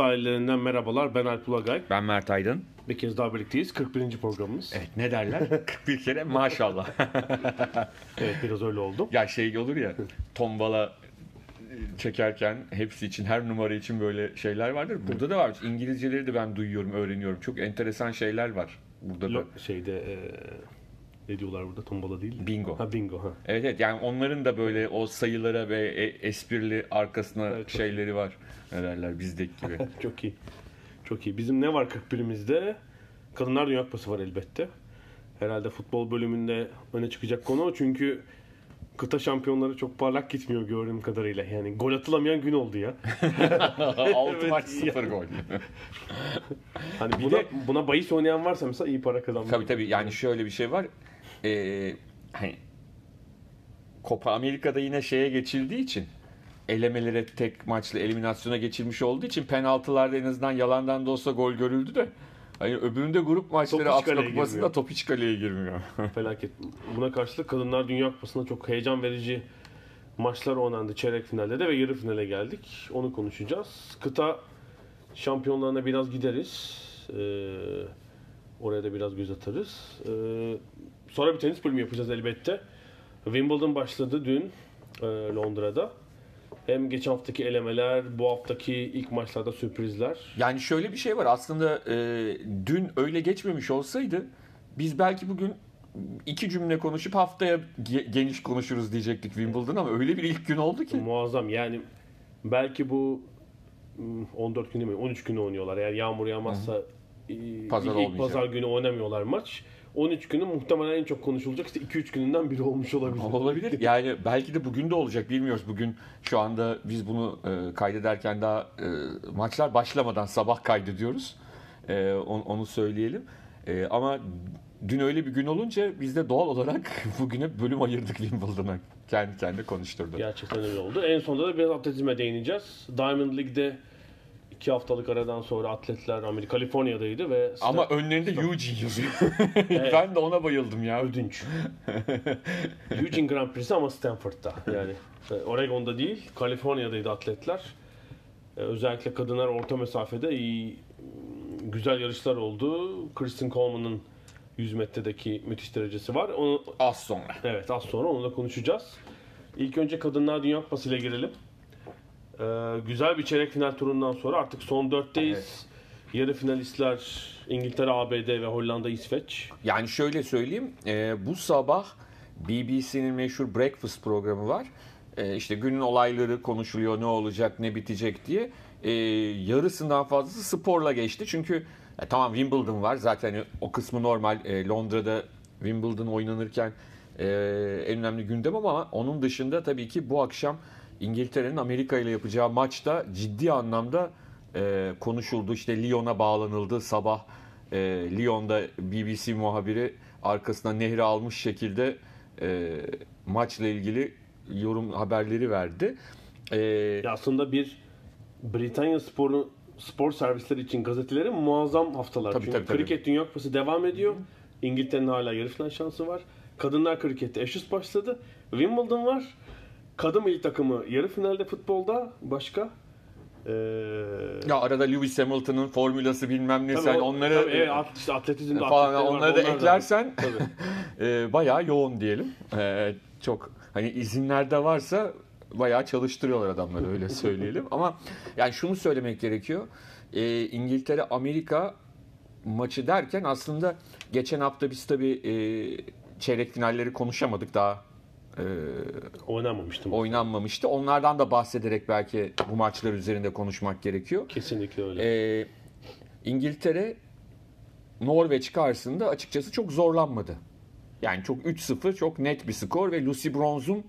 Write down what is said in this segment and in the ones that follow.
Sahillerinden merhabalar. Ben Alp Ulagay. Ben Mert Aydın. Bir kez daha birlikteyiz. 41. programımız. Evet ne derler? 41 kere maşallah. Evet biraz öyle oldu. ya şey olur ya tombala çekerken hepsi için her numara için böyle şeyler vardır. Burada da var. İngilizceleri de ben duyuyorum, öğreniyorum. Çok enteresan şeyler var burada da. Lo- şeyde e, ne diyorlar burada? Tombala değil. Bingo. Ha bingo ha. Evet evet yani onların da böyle o sayılara ve e- esprili arkasına Evet, şeyleri var. Ne derler bizdeki gibi. Çok iyi. Çok iyi. Bizim ne var 41'imizde? Kadınlar Dünya Kupası var elbette. Herhalde futbol bölümünde öne çıkacak konu o. Çünkü kıta şampiyonları çok parlak gitmiyor gördüğüm kadarıyla. Yani gol atılamayan gün oldu ya. 6 Evet, maç 0 gol. Hani Bir buna, de- buna bahis oynayan varsa mesela iyi para kazanmış. Tabii tabii yani şöyle bir şey var. Ee, hani Copa Amerika'da yine şeye geçildiği için elemelere tek maçlı eliminasyona geçilmiş olduğu için penaltılarda en azından yalandan da olsa gol görüldü de Hani öbüründe grup maçları Afrika Kupası'nda top hiç kaleye girmiyor. Felaket. Buna karşılık Kadınlar Dünya Kupası'nda çok heyecan verici maçlar oynandı. Çeyrek finalde de ve yarı finale geldik. Onu konuşacağız. Kıta şampiyonlarına biraz gideriz. Ee, oraya da biraz göz atarız. Ee, sonra bir tenis bölümü yapacağız elbette. Wimbledon başladı dün e, Londra'da. Hem geçen haftaki elemeler, bu haftaki ilk maçlarda sürprizler. Yani şöyle bir şey var aslında e, dün öyle geçmemiş olsaydı biz belki bugün iki cümle konuşup haftaya ge- geniş konuşuruz diyecektik Wimbledon ama öyle bir ilk gün oldu ki. Muazzam yani belki bu hmm, 14 günü mü 13 günü oynuyorlar. Eğer yağmur yağmazsa e, Pazar ilk olmayacak. pazar günü oynamıyorlar maç. 13 günü muhtemelen en çok konuşulacak işte 2-3 gününden biri olmuş olabilir. Olabilir. Yani belki de bugün de olacak bilmiyoruz. Bugün şu anda biz bunu e, kaydederken daha e, maçlar başlamadan sabah kaydediyoruz. E, onu, onu söyleyelim. E, ama dün öyle bir gün olunca biz de doğal olarak bugüne bölüm ayırdık Wimbledon'a. Kendi kendine konuşturdu. Gerçekten öyle oldu. En sonunda da biraz atletizme değineceğiz. Diamond League'de 2 haftalık aradan sonra atletler Amerika Kaliforniya'daydı ve Ama önlerinde Eugene yazıyor. ben de ona bayıldım ya. ödünç. Eugene Grand Prix'si ama Stanford'da. Yani e, Oregon'da değil, Kaliforniya'daydı atletler. E, Özellikle kadınlar orta mesafede iyi güzel yarışlar oldu. Kristen Coleman'ın 100 metredeki müthiş derecesi var. Onu Az sonra. evet az sonra onu da konuşacağız. İlk önce Kadınlar Dünya Kupası ile girelim. E, güzel bir çeyrek final turundan sonra artık son dörtteyiz. Evet. Yarı finalistler İngiltere, ABD ve Hollanda, İsveç. Yani şöyle söyleyeyim. e, bu sabah BBC'nin meşhur Breakfast programı var. E, işte günün olayları konuşuluyor. Ne olacak, ne bitecek diye. E, yarısından fazlası sporla geçti. Çünkü e, tamam Wimbledon var. Zaten o kısmı normal. E, Londra'da Wimbledon oynanırken e, en önemli gündem ama onun dışında tabii ki bu akşam İngiltere'nin Amerika ile yapacağı maçta ciddi anlamda e, konuşuldu. İşte Lyon'a bağlanıldı sabah. E, Lyon'da BBC muhabiri arkasına nehri almış şekilde e, maçla ilgili yorum haberleri verdi. E, aslında bir Britanya sporu spor servisleri için gazetelerin muazzam haftalar. Tabii, Çünkü tabii, tabii. kriket Dünya Kupası devam ediyor. İngiltere'nin hala yarı final şansı var. Kadınlar krikette Ashes başladı. Wimbledon var. Kadın milli takımı yarı finalde futbolda. Başka? Ee, ya arada Lewis Hamilton'ın formülası bilmem ne sen onları tabii, at- işte atletizmde falan var, onları da eklersen e, bayağı yoğun diyelim. E, çok hani izinlerde varsa bayağı çalıştırıyorlar adamları öyle söyleyelim. Ama yani şunu söylemek gerekiyor. E, İngiltere Amerika maçı derken aslında geçen hafta biz tabii e, çeyrek finalleri konuşamadık daha e, Oynamamıştım. oynanmamıştı. Onlardan da bahsederek belki bu maçlar üzerinde konuşmak gerekiyor. Kesinlikle öyle. Ee, İngiltere Norveç karşısında açıkçası çok zorlanmadı. Yani çok 3-0 çok net bir skor ve Lucy Bronze'un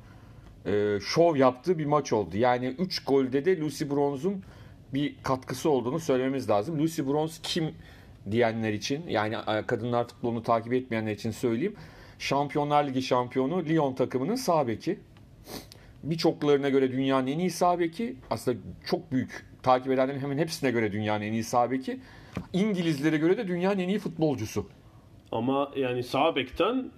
e, şov yaptığı bir maç oldu. Yani 3 golde de Lucy Bronze'un bir katkısı olduğunu söylememiz lazım. Lucy Bronze kim diyenler için yani e, kadınlar futbolunu takip etmeyenler için söyleyeyim. Şampiyonlar Ligi şampiyonu Lyon takımının sağ beki. Birçoklarına göre dünyanın en iyi sağ beki. Aslında çok büyük takip edenlerin hemen hepsine göre dünyanın en iyi sağ beki. İngilizlere göre de dünyanın en iyi futbolcusu. Ama yani sağ bekten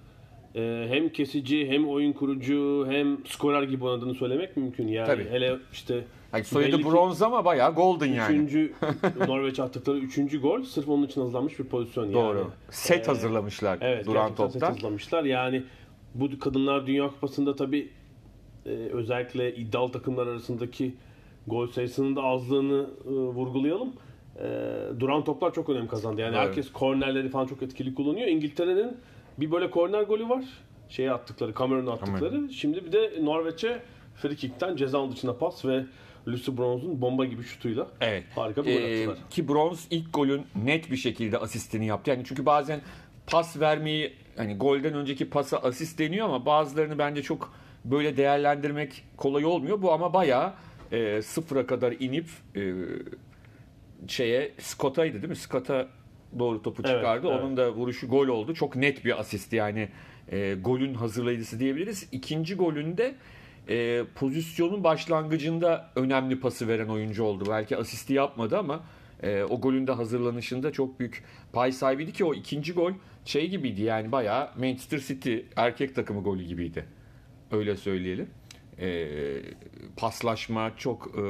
e, hem kesici hem oyun kurucu hem skorer gibi oynadığını söylemek mümkün. Yani Tabii. hele işte Yani soyadı belli ki bronz ama bayağı golden yani. Üçüncü Norveç attıkları üçüncü gol sırf onun için hazırlanmış bir pozisyon yani. Doğru. Set Ee, hazırlamışlar Evet, duran gerçekten set topta. hazırlamışlar. Yani bu Kadınlar Dünya Kupası'nda tabii e, özellikle iddialı takımlar arasındaki gol sayısının da azlığını e, vurgulayalım. E, duran toplar çok önem kazandı. Yani Evet. herkes kornerleri falan çok etkili kullanıyor. İngiltere'nin bir böyle korner golü var. Şeye attıkları, Cameron'a attıkları. Şimdi bir de Norveç'e free kick'ten ceza dışına pas ve Lucy Bronze'un bomba gibi şutuyla Evet. harika bir gol Ee, attılar. ki Bronz ilk golün net bir şekilde asistini yaptı. Yani çünkü bazen pas vermeyi hani golden önceki pasa asist deniyor ama bazılarını bence çok böyle değerlendirmek kolay olmuyor. Bu ama bayağı e, sıfıra kadar inip e, şeye Scott'aydı değil mi? Scott'a doğru topu Evet, çıkardı. evet. Onun da vuruşu gol oldu. Çok net bir asist yani. E, golün hazırlayıcısı diyebiliriz. İkinci golünde e, pozisyonun başlangıcında önemli pası veren oyuncu oldu. Belki asisti yapmadı ama e, o golün de hazırlanışında çok büyük pay sahibiydi ki o ikinci gol şey gibiydi yani bayağı Manchester City erkek takımı golü gibiydi. Öyle söyleyelim. E, paslaşma çok e,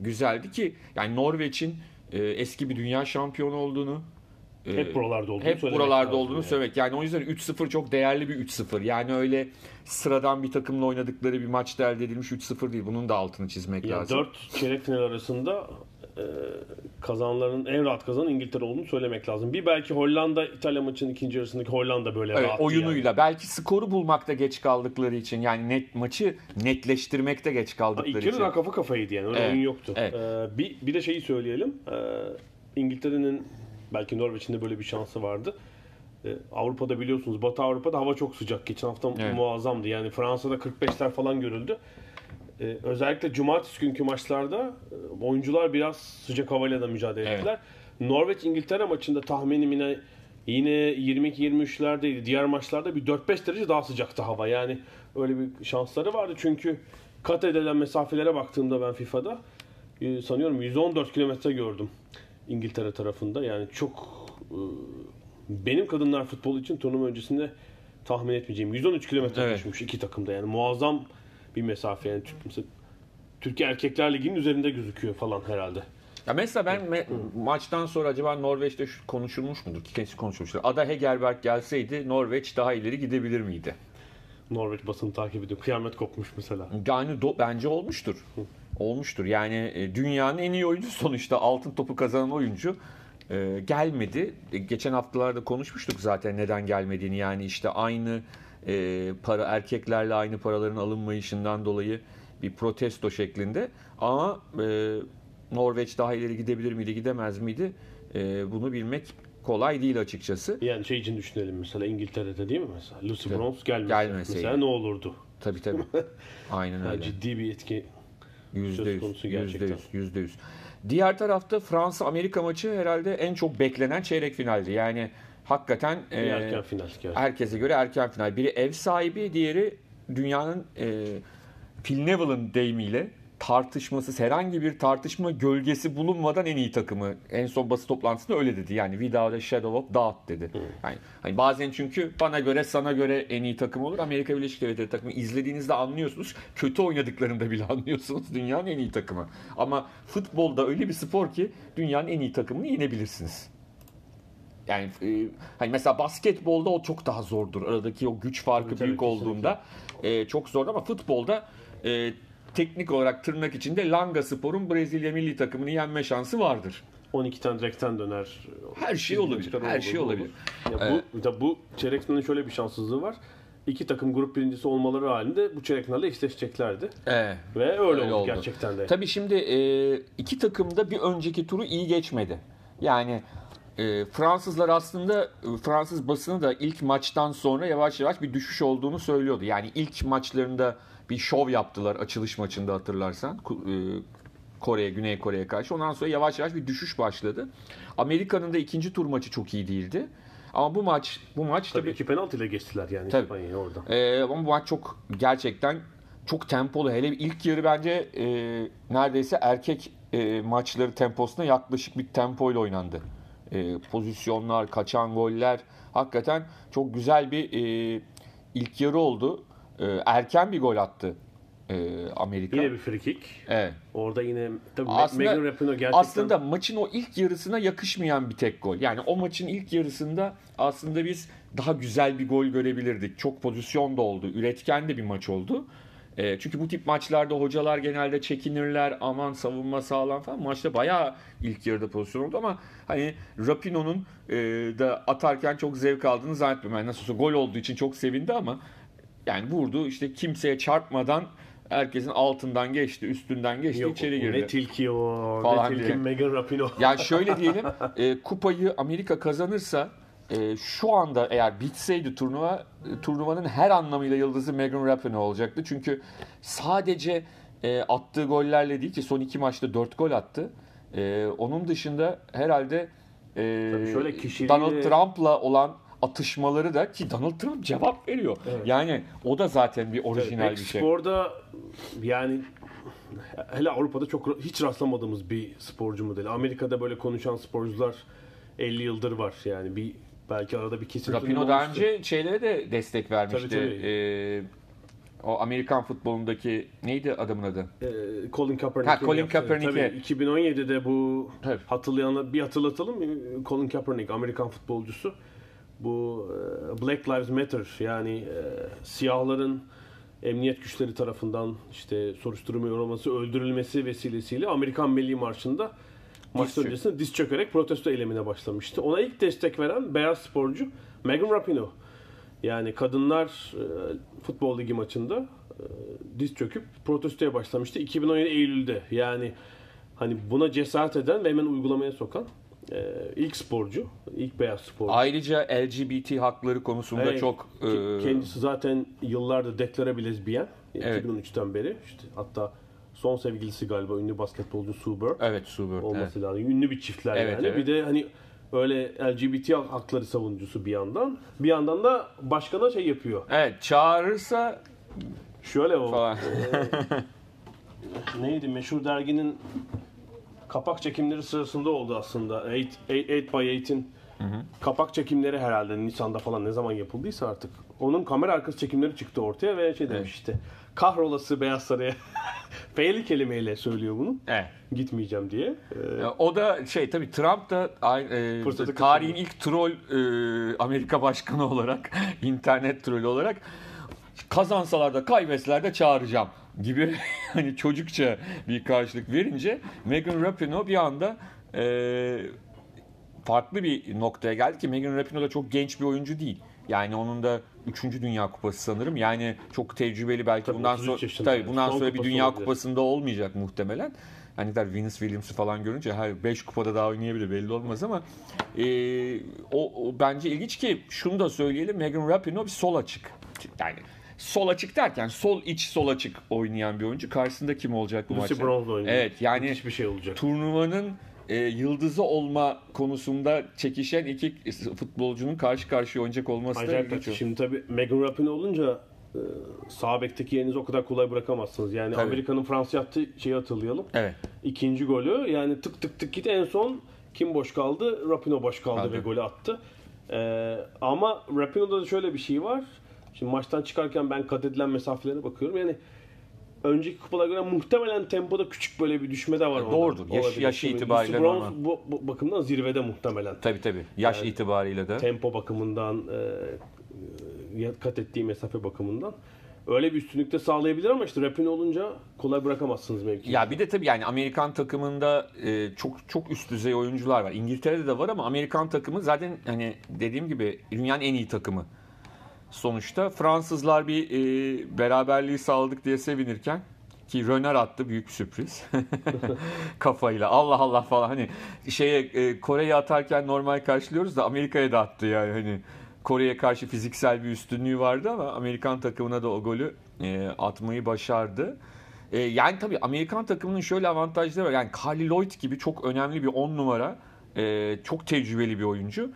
güzeldi ki yani Norveç'in e, eski bir dünya şampiyonu olduğunu Hep buralarda olduğunu hep söylemek buralarda olduğunu yani. söylemek. Yani o yüzden 3-0 çok değerli bir 3-0. Yani öyle sıradan bir takımla oynadıkları bir maçta elde edilmiş 3-0 değil. Bunun da altını çizmek Ya lazım. 4 çeyrek final arasında e, kazananların en rahat kazanan İngiltere olduğunu söylemek lazım. Bir belki Hollanda İtalya maçının ikinci yarısındaki Hollanda böyle Evet, rahattı oyunuyla yani. belki skoru bulmakta geç kaldıkları için yani net maçı netleştirmekte geç İlk kaldıkları yarı için. daha kafa kafaydı yani. Öyle Evet, oyun yoktu. evet. E, bir, bir de şeyi söyleyelim. E, İngiltere'nin belki Norveç'in de böyle bir şansı vardı. E, Avrupa'da biliyorsunuz Batı Avrupa'da hava çok sıcak. Geçen hafta Evet. muazzamdı. Yani Fransa'da 45'ler falan görüldü. E, özellikle cumartesi günkü maçlarda e, oyuncular biraz sıcak havayla da mücadele Evet. ettiler. Norveç İngiltere maçında tahminim yine yine 22-23'lerdeydi. Diğer maçlarda bir 4-5 derece daha sıcaktı hava. Yani öyle bir şansları vardı. Çünkü kat edilen mesafelere baktığımda ben FIFA'da e, sanıyorum 114 kilometre gördüm İngiltere tarafında. Yani çok e, benim kadınlar futbolu için turnuva öncesinde tahmin etmeyeceğim. 113 kilometre Evet. koşmuş iki takımda yani muazzam bir mesafe yani Türk- mesela Türkiye Erkekler Ligi'nin üzerinde gözüküyor falan herhalde. Ya mesela ben me- maçtan sonra acaba Norveç'te şu konuşulmuş mudur? Kesin konuşulmuştur. Ada Hegerberg gelseydi Norveç daha ileri gidebilir miydi? Norveç basını takip ediyor. Kıyamet kopmuş mesela. Yani do- bence olmuştur. Olmuştur. Yani e, dünyanın en iyi oyuncusu sonuçta altın topu kazanan oyuncu e, gelmedi. E, geçen haftalarda konuşmuştuk zaten neden gelmediğini. Yani işte aynı e, para erkeklerle aynı paraların alınmayışından dolayı bir protesto şeklinde. Ama e, Norveç daha ileri gidebilir miydi, gidemez miydi? E, bunu bilmek kolay değil açıkçası. Yani şey için düşünelim mesela İngiltere'de değil mi mesela? Lucy. Bronze gelmese, Gelmeseydi. mesela ne olurdu? Tabii tabii. Aynen Yani öyle. ciddi bir etki. Yüzde yüz, yüzde yüz, yüzde yüz. Diğer tarafta Fransa-Amerika maçı herhalde en çok beklenen çeyrek finaldi. Yani hakikaten e, erken final gerçekten. herkese göre erken final. Biri ev sahibi, diğeri dünyanın e, Phil Neville'ın deyimiyle tartışmasız herhangi bir tartışma gölgesi bulunmadan en iyi takımı. En son basın toplantısında öyle dedi. Yani without a shadow of doubt dedi. Yani hani bazen çünkü bana göre sana göre en iyi takım olur. Amerika Birleşik Devletleri takımı izlediğinizde anlıyorsunuz. Kötü oynadıklarında bile anlıyorsunuz. Dünyanın en iyi takımı. Ama futbolda öyle bir spor ki dünyanın en iyi takımını yenebilirsiniz. Yani e, hani mesela basketbolda o çok daha zordur. Aradaki o güç farkı Evet, büyük evet, olduğunda e, çok zor ama futbolda e, teknik olarak tırnak içinde Langa Spor'un Brezilya milli takımını yenme şansı vardır. 12 tane direkten döner. Her şey olabilir. Her şey olabilir. Ya bu, da bu çeyrek finalin şöyle bir şanssızlığı var. İki takım grup birincisi olmaları halinde bu çeyrek finalde eşleşeceklerdi. Evet. Ve öyle, Öyle oldu, oldu. gerçekten de. Tabii şimdi e, iki takım da bir önceki turu iyi geçmedi. Yani e, Fransızlar aslında e, Fransız basını da ilk maçtan sonra yavaş yavaş bir düşüş olduğunu söylüyordu. Yani ilk maçlarında bir şov yaptılar açılış maçında hatırlarsan. E, Kore'ye, Güney Kore'ye karşı. Ondan sonra yavaş yavaş bir düşüş başladı. Amerika'nın da ikinci tur maçı çok iyi değildi. Ama bu maç bu maç Tabii tabii iki penaltıyla geçtiler yani Tabii. İspanya'yı orada. ee, ama bu maç çok gerçekten çok tempolu. Hele ilk yarı bence e, neredeyse erkek e, maçları temposuna yaklaşık bir tempoyla oynandı. E, pozisyonlar, kaçan goller hakikaten çok güzel bir e, ilk yarı oldu. E, erken bir gol attı e, Amerika. Yine bir free kick. Evet. Orada yine tabii Aslında- Megan Rapinoe gerçekten Aslında maçın o ilk yarısına yakışmayan bir tek gol. Yani o maçın ilk yarısında aslında biz daha güzel bir gol görebilirdik. Çok pozisyon da oldu. Üretken de bir maç oldu. E, çünkü bu tip maçlarda hocalar genelde çekinirler. Aman savunma sağlam falan. Maçta bayağı ilk yarıda pozisyon oldu ama hani Rapino'nun e, da atarken çok zevk aldığını zannetmiyorum. Yani nasıl olsa gol olduğu için çok sevindi ama yani vurdu işte kimseye çarpmadan herkesin altından geçti, üstünden geçti, Yok, içeri girdi. Ne tilki o, Falan ne tilki diye. Megan Rapinoe. Yani şöyle diyelim, e, kupayı Amerika kazanırsa e, şu anda eğer bitseydi turnuva, e, turnuvanın her anlamıyla yıldızı Megan Rapinoe olacaktı. Çünkü sadece e, attığı gollerle değil ki son iki maçta dört gol attı. E, onun dışında herhalde e, Tabii şöyle kişiliği- Donald Trump'la olan atışmaları da ki Donald Trump cevap veriyor. Yani o da zaten bir orijinal bir şey. Sporda yani hele Avrupa'da çok hiç rastlamadığımız bir sporcu modeli. Amerika'da böyle konuşan sporcular 50 yıldır var yani bir belki arada bir kesin Rapino daha önce şeylere de destek vermişti. Tabii, tabii. Ee, o Amerikan futbolundaki neydi adamın adı? Ee, Colin Kaepernick. Ha, Colin Kaepernick'e. Tabii 2017'de bu Tabii. hatırlayanlar bir hatırlatalım. Colin Kaepernick Amerikan futbolcusu. Bu e, Black Lives Matter yani e, siyahların emniyet güçleri tarafından işte soruşturma yorulması, öldürülmesi vesilesiyle Amerikan Milli Marşı'nda çök- öncesinde diz çökerek protesto eylemine başlamıştı. Ona ilk destek veren beyaz sporcu Megan Rapinoe. Yani kadınlar e, futbol ligi maçında diz çöküp protestoya başlamıştı 2017 Eylül'de. Yani hani buna cesaret eden ve hemen uygulamaya sokan e, ilk sporcu, ilk beyaz sporcu. Ayrıca LGBT hakları konusunda Evet, çok e, kendisi zaten yıllardır deklare bir lezbiyen. Evet. 2013'ten beri. İşte hatta son sevgilisi galiba ünlü basketbolcu Sue Bird evet Subert. olması lazım. Ünlü bir çiftler Evet, yani. evet. Bir de hani öyle LGBT hakları savunucusu bir yandan. Bir yandan da başkana şey yapıyor. Evet çağırırsa Şöyle o falan. neydi meşhur derginin kapak çekimleri sırasında oldu aslında. 8, 8 by 8'in kapak çekimleri herhalde Nisan'da falan ne zaman yapıldıysa artık. Onun kamera arkası çekimleri çıktı ortaya ve şey demiş işte kahrolası Beyaz Saray'a F'li kelimeyle söylüyor bunu. evet. Gitmeyeceğim diye. Ee, O da şey tabii Trump da e, tarihin ilk troll e, Amerika başkanı olarak internet trolü olarak kazansalar da kaybetseler de çağıracağım gibi hani çocukça bir karşılık verince Megan Rapinoe bir anda e, farklı bir noktaya geldi ki Megan Rapinoe da çok genç bir oyuncu değil. Yani onun da 3. Dünya Kupası sanırım. Yani çok tecrübeli belki Tabii, bundan 33 sonra tabii bundan Son sonra bir Dünya olabilir. Kupası'nda olmayacak muhtemelen. Hani der Venus Williams'ı falan görünce her 5 kupada daha oynayabilir belli olmaz ama e, o, o bence ilginç ki şunu da söyleyelim Megan Rapinoe bir sol açık. Yani sol açık derken sol iç sol açık oynayan bir oyuncu. Karşısında kim olacak bu Lucy maçta? Bronze oynuyor. Evet yani Hiçbir şey olacak. turnuvanın e, yıldızı olma konusunda çekişen iki futbolcunun karşı karşıya oynayacak olması da Acayip ilginç. kötü. Şimdi tabii Megan Rapinoe olunca e, sağ bekteki yerinizi o kadar kolay bırakamazsınız. Yani Tabii. Amerika'nın Fransa yaptığı şeyi hatırlayalım. Evet. İkinci golü yani tık tık tık gitti en son kim boş kaldı? Rapinoe boş kaldı Kaldı. ve golü attı. Ee, ama Rapinoe'da da şöyle bir şey var. Şimdi maçtan çıkarken ben kat edilen mesafelere bakıyorum. Yani önceki kupalara göre muhtemelen tempoda küçük böyle bir düşme de var. orada. Doğrudur. Yaş- Olabilir. yaşı Şimdi itibariyle bu, bu bakımdan zirvede muhtemelen. Tabii tabii. Yaş itibariyle de. Tempo bakımından, e, e, kat ettiği mesafe bakımından. Öyle bir üstünlükte sağlayabilir ama işte Rapinoe olunca kolay bırakamazsınız mevkiyi. Ya bir de tabii yani Amerikan takımında e, çok çok üst düzey oyuncular var. İngiltere'de de var ama Amerikan takımı zaten hani dediğim gibi dünyanın en iyi takımı. Sonuçta Fransızlar bir e, beraberliği sağladık diye sevinirken Ki Röner attı büyük bir sürpriz. Kafayla Allah Allah falan hani şeye e, Kore'ye atarken normal karşılıyoruz da Amerika'ya da attı yani hani Kore'ye karşı fiziksel bir üstünlüğü vardı ama Amerikan takımına da o golü e, atmayı başardı. E, yani tabii Amerikan takımının şöyle avantajları var. Yani Carly Lloyd gibi çok önemli bir 10 numara, e, çok tecrübeli bir oyuncu.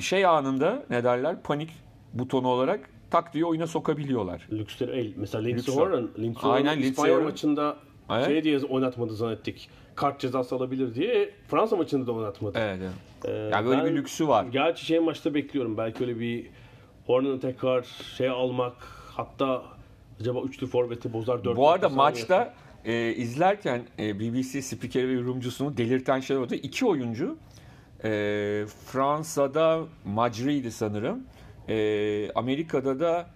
Şey anında ne derler panik butonu olarak tak diye oyuna sokabiliyorlar. Lüksler el. Mesela Lindsey. Horan. Lindsey Aynen, Horan İspanya Horan. maçında Evet. şey diye oynatmadı zannettik. Kart cezası alabilir diye. Fransa maçında da oynatmadı. Evet. evet. Ee, Yani böyle bir lüksü var. Gerçi şey maçta bekliyorum. Belki öyle bir Horan'ı tekrar şey almak. Hatta acaba üçlü forveti bozar. Dört Bu arada yapar? maçta e, izlerken e, BBC spikeri ve yorumcusunu delirten şey oldu. İki oyuncu e, Fransa'da Macri'ydi sanırım. E, Amerika'da da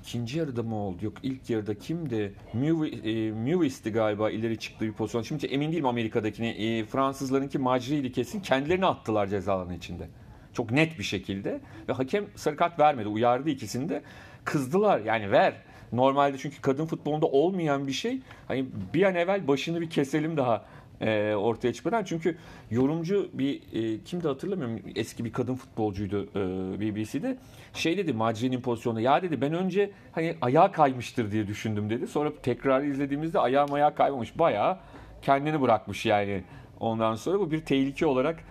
ikinci yarıda mı oldu? Yok ilk yarıda kimdi? E, Mewis'ti galiba ileri çıktığı bir pozisyon. Şimdi emin değilim Amerika'dakini. E, Fransızlarınki Macri'ydi kesin. Kendilerini attılar ceza içinde. Çok net bir şekilde. Ve hakem sarı kart vermedi. Uyardı ikisini de. Kızdılar. Yani ver. Normalde çünkü kadın futbolunda olmayan bir şey. Hani bir an evvel başını bir keselim daha e, ortaya çıkmadan. Çünkü yorumcu bir e, kimdi hatırlamıyorum. Eski bir kadın futbolcuydu e, BBC'de. Şey dedi Macri'nin pozisyonu. Ya dedi ben önce hani ayağa kaymıştır diye düşündüm dedi. Sonra tekrar izlediğimizde ayağım ayağa kaymamış. Bayağı kendini bırakmış yani. Ondan sonra bu bir tehlike olarak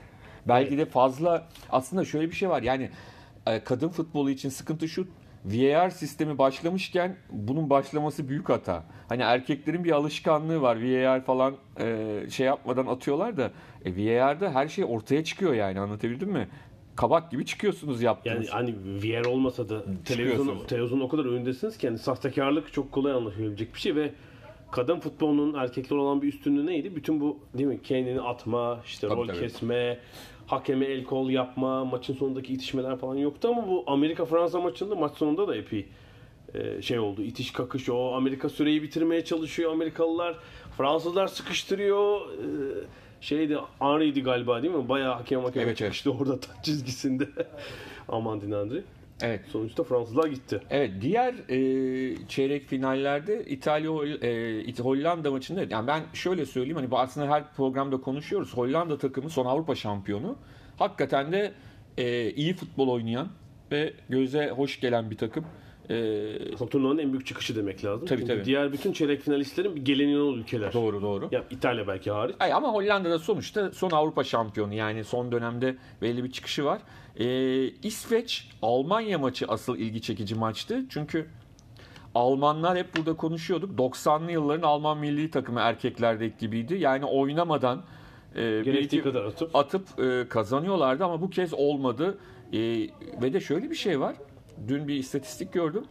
belki de fazla aslında şöyle bir şey var. Yani e, kadın futbolu için sıkıntı şu VAR sistemi başlamışken bunun başlaması büyük hata. Hani erkeklerin bir alışkanlığı var. VAR falan e, şey yapmadan atıyorlar da e, VAR'da her şey ortaya çıkıyor yani anlatabildim mi? Kabak gibi çıkıyorsunuz yaptığınız. Yani hani VR olmasa da televizyon, Çıkıyorsunuz. televizyon o kadar önündesiniz ki yani sahtekarlık çok kolay anlaşılabilecek bir şey ve kadın futbolunun erkekler olan bir üstünlüğü neydi? Bütün bu değil mi? Kendini atma, işte Tabii, rol tabii. kesme, hakeme el kol yapma, maçın sonundaki itişmeler falan yoktu ama bu Amerika Fransa maçında maç sonunda da epey e, şey oldu. İtiş kakış o. Amerika süreyi bitirmeye çalışıyor Amerikalılar. Fransızlar sıkıştırıyor. E, şeydi Henry'di galiba değil mi? Bayağı hakem hakem Evet, evet. çıkıştı orada taç çizgisinde. Aman Dinandri. Evet. Sonuçta Fransızlar gitti. Evet diğer e, çeyrek finallerde İtalya e, Hollanda maçında yani ben şöyle söyleyeyim hani bu aslında her programda konuşuyoruz. Hollanda takımı son Avrupa şampiyonu. Hakikaten de e, iyi futbol oynayan ve göze hoş gelen bir takım. E, Turnuvanın en büyük çıkışı demek lazım. Tabii, Çünkü tabii. diğer bütün çeyrek finalistlerin bir geleneği olan ülkeler. doğru doğru. Ya İtalya belki hariç. Ay, ama Hollanda'da sonuçta son Avrupa şampiyonu yani son dönemde belli bir çıkışı var. Ee, İsveç Almanya maçı asıl ilgi çekici maçtı. Çünkü Almanlar hep burada konuşuyorduk. 90'lı yılların Alman milli takımı erkeklerdeki gibiydi. Yani oynamadan e, bir kadar atıp. atıp e, kazanıyorlardı ama bu kez olmadı. E, ve de şöyle bir şey var. Dün bir istatistik gördüm.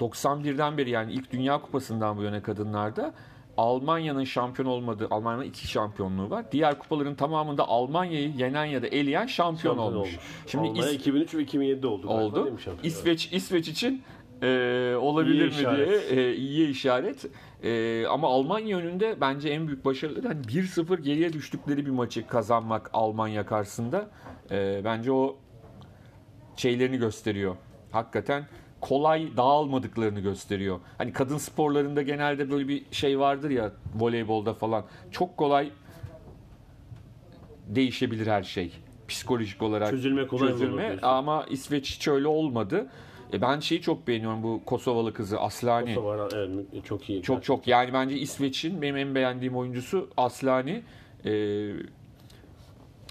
91'den beri yani ilk Dünya Kupası'ndan bu yana kadınlarda Almanya'nın şampiyon olmadığı, Almanya'nın iki şampiyonluğu var. Diğer kupaların tamamında Almanya'yı yenen ya da eleyen şampiyon, Şampiyon olmuş. olmuş. Şimdi Almanya İs- 2003 ve 2007'de oldu. oldu. İsveç İsveç için e, olabilir İyi mi işaret. diye e, iyiye işaret. E, ama Almanya önünde bence en büyük başarıları hani 1-0 geriye düştükleri bir maçı kazanmak Almanya karşısında. E, bence o şeylerini gösteriyor. Hakikaten kolay dağılmadıklarını gösteriyor. Hani kadın sporlarında genelde böyle bir şey vardır ya voleybolda falan. Çok kolay değişebilir her şey. Psikolojik olarak Çözülme kolay çözülme ama İsveç hiç öyle olmadı. E ben şeyi çok beğeniyorum bu Kosovalı kızı Aslani. Kosova evet, çok iyi. Çok çok yani bence İsveç'in benim en beğendiğim oyuncusu Aslani. E,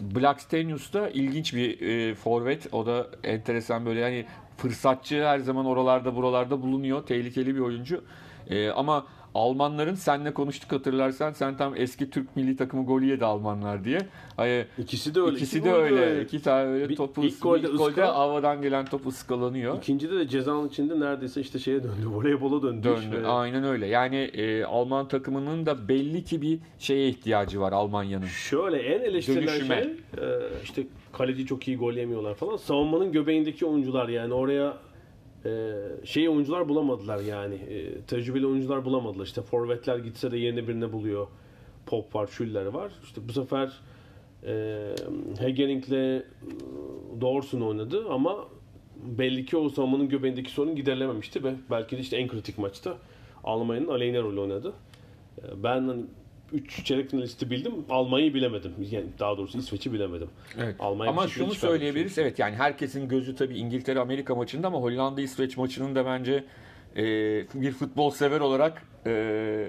Blackstenius da ilginç bir e, forvet. O da enteresan böyle yani fırsatçı her zaman oralarda buralarda bulunuyor. Tehlikeli bir oyuncu. E, ama Almanların senle konuştuk hatırlarsan sen tam eski Türk milli takımı golü yedi Almanlar diye. Hani İkisi de öyle. İkisi İki de gol öyle. İki tane öyle Bir- topu ilk golde ilk golde ıskala- havadan gelen top ıskalanıyor. İkincide de cezanın içinde neredeyse işte şeye döndü. Voleybola döndü. Döndü. ve Aynen öyle. Yani e, Alman takımının da belli ki bir şeye ihtiyacı var Almanya'nın. Şöyle en eleştirilen Dönüşüme. şey e, işte kaleci çok iyi gol yemiyorlar falan. Savunmanın göbeğindeki oyuncular yani oraya e, şey oyuncular bulamadılar yani. E, tecrübeli oyuncular bulamadılar. İşte forvetler gitse de yerine birini buluyor. Pop var, Schüller var. İşte bu sefer e, Hegering'le e, Dawson oynadı ama belli ki o savunmanın göbeğindeki sorun giderilememişti ve belki de işte en kritik maçta Almanya'nın aleyhine rol oynadı. E, ben 3 çeyrek finalisti bildim. Almanya'yı bilemedim. Yani daha doğrusu İsveç'i bilemedim. Evet. Almanya ama şunu söyleyebiliriz. Evet yani herkesin gözü tabii İngiltere Amerika maçında ama Hollanda İsveç maçının da bence e, bir futbol sever olarak e,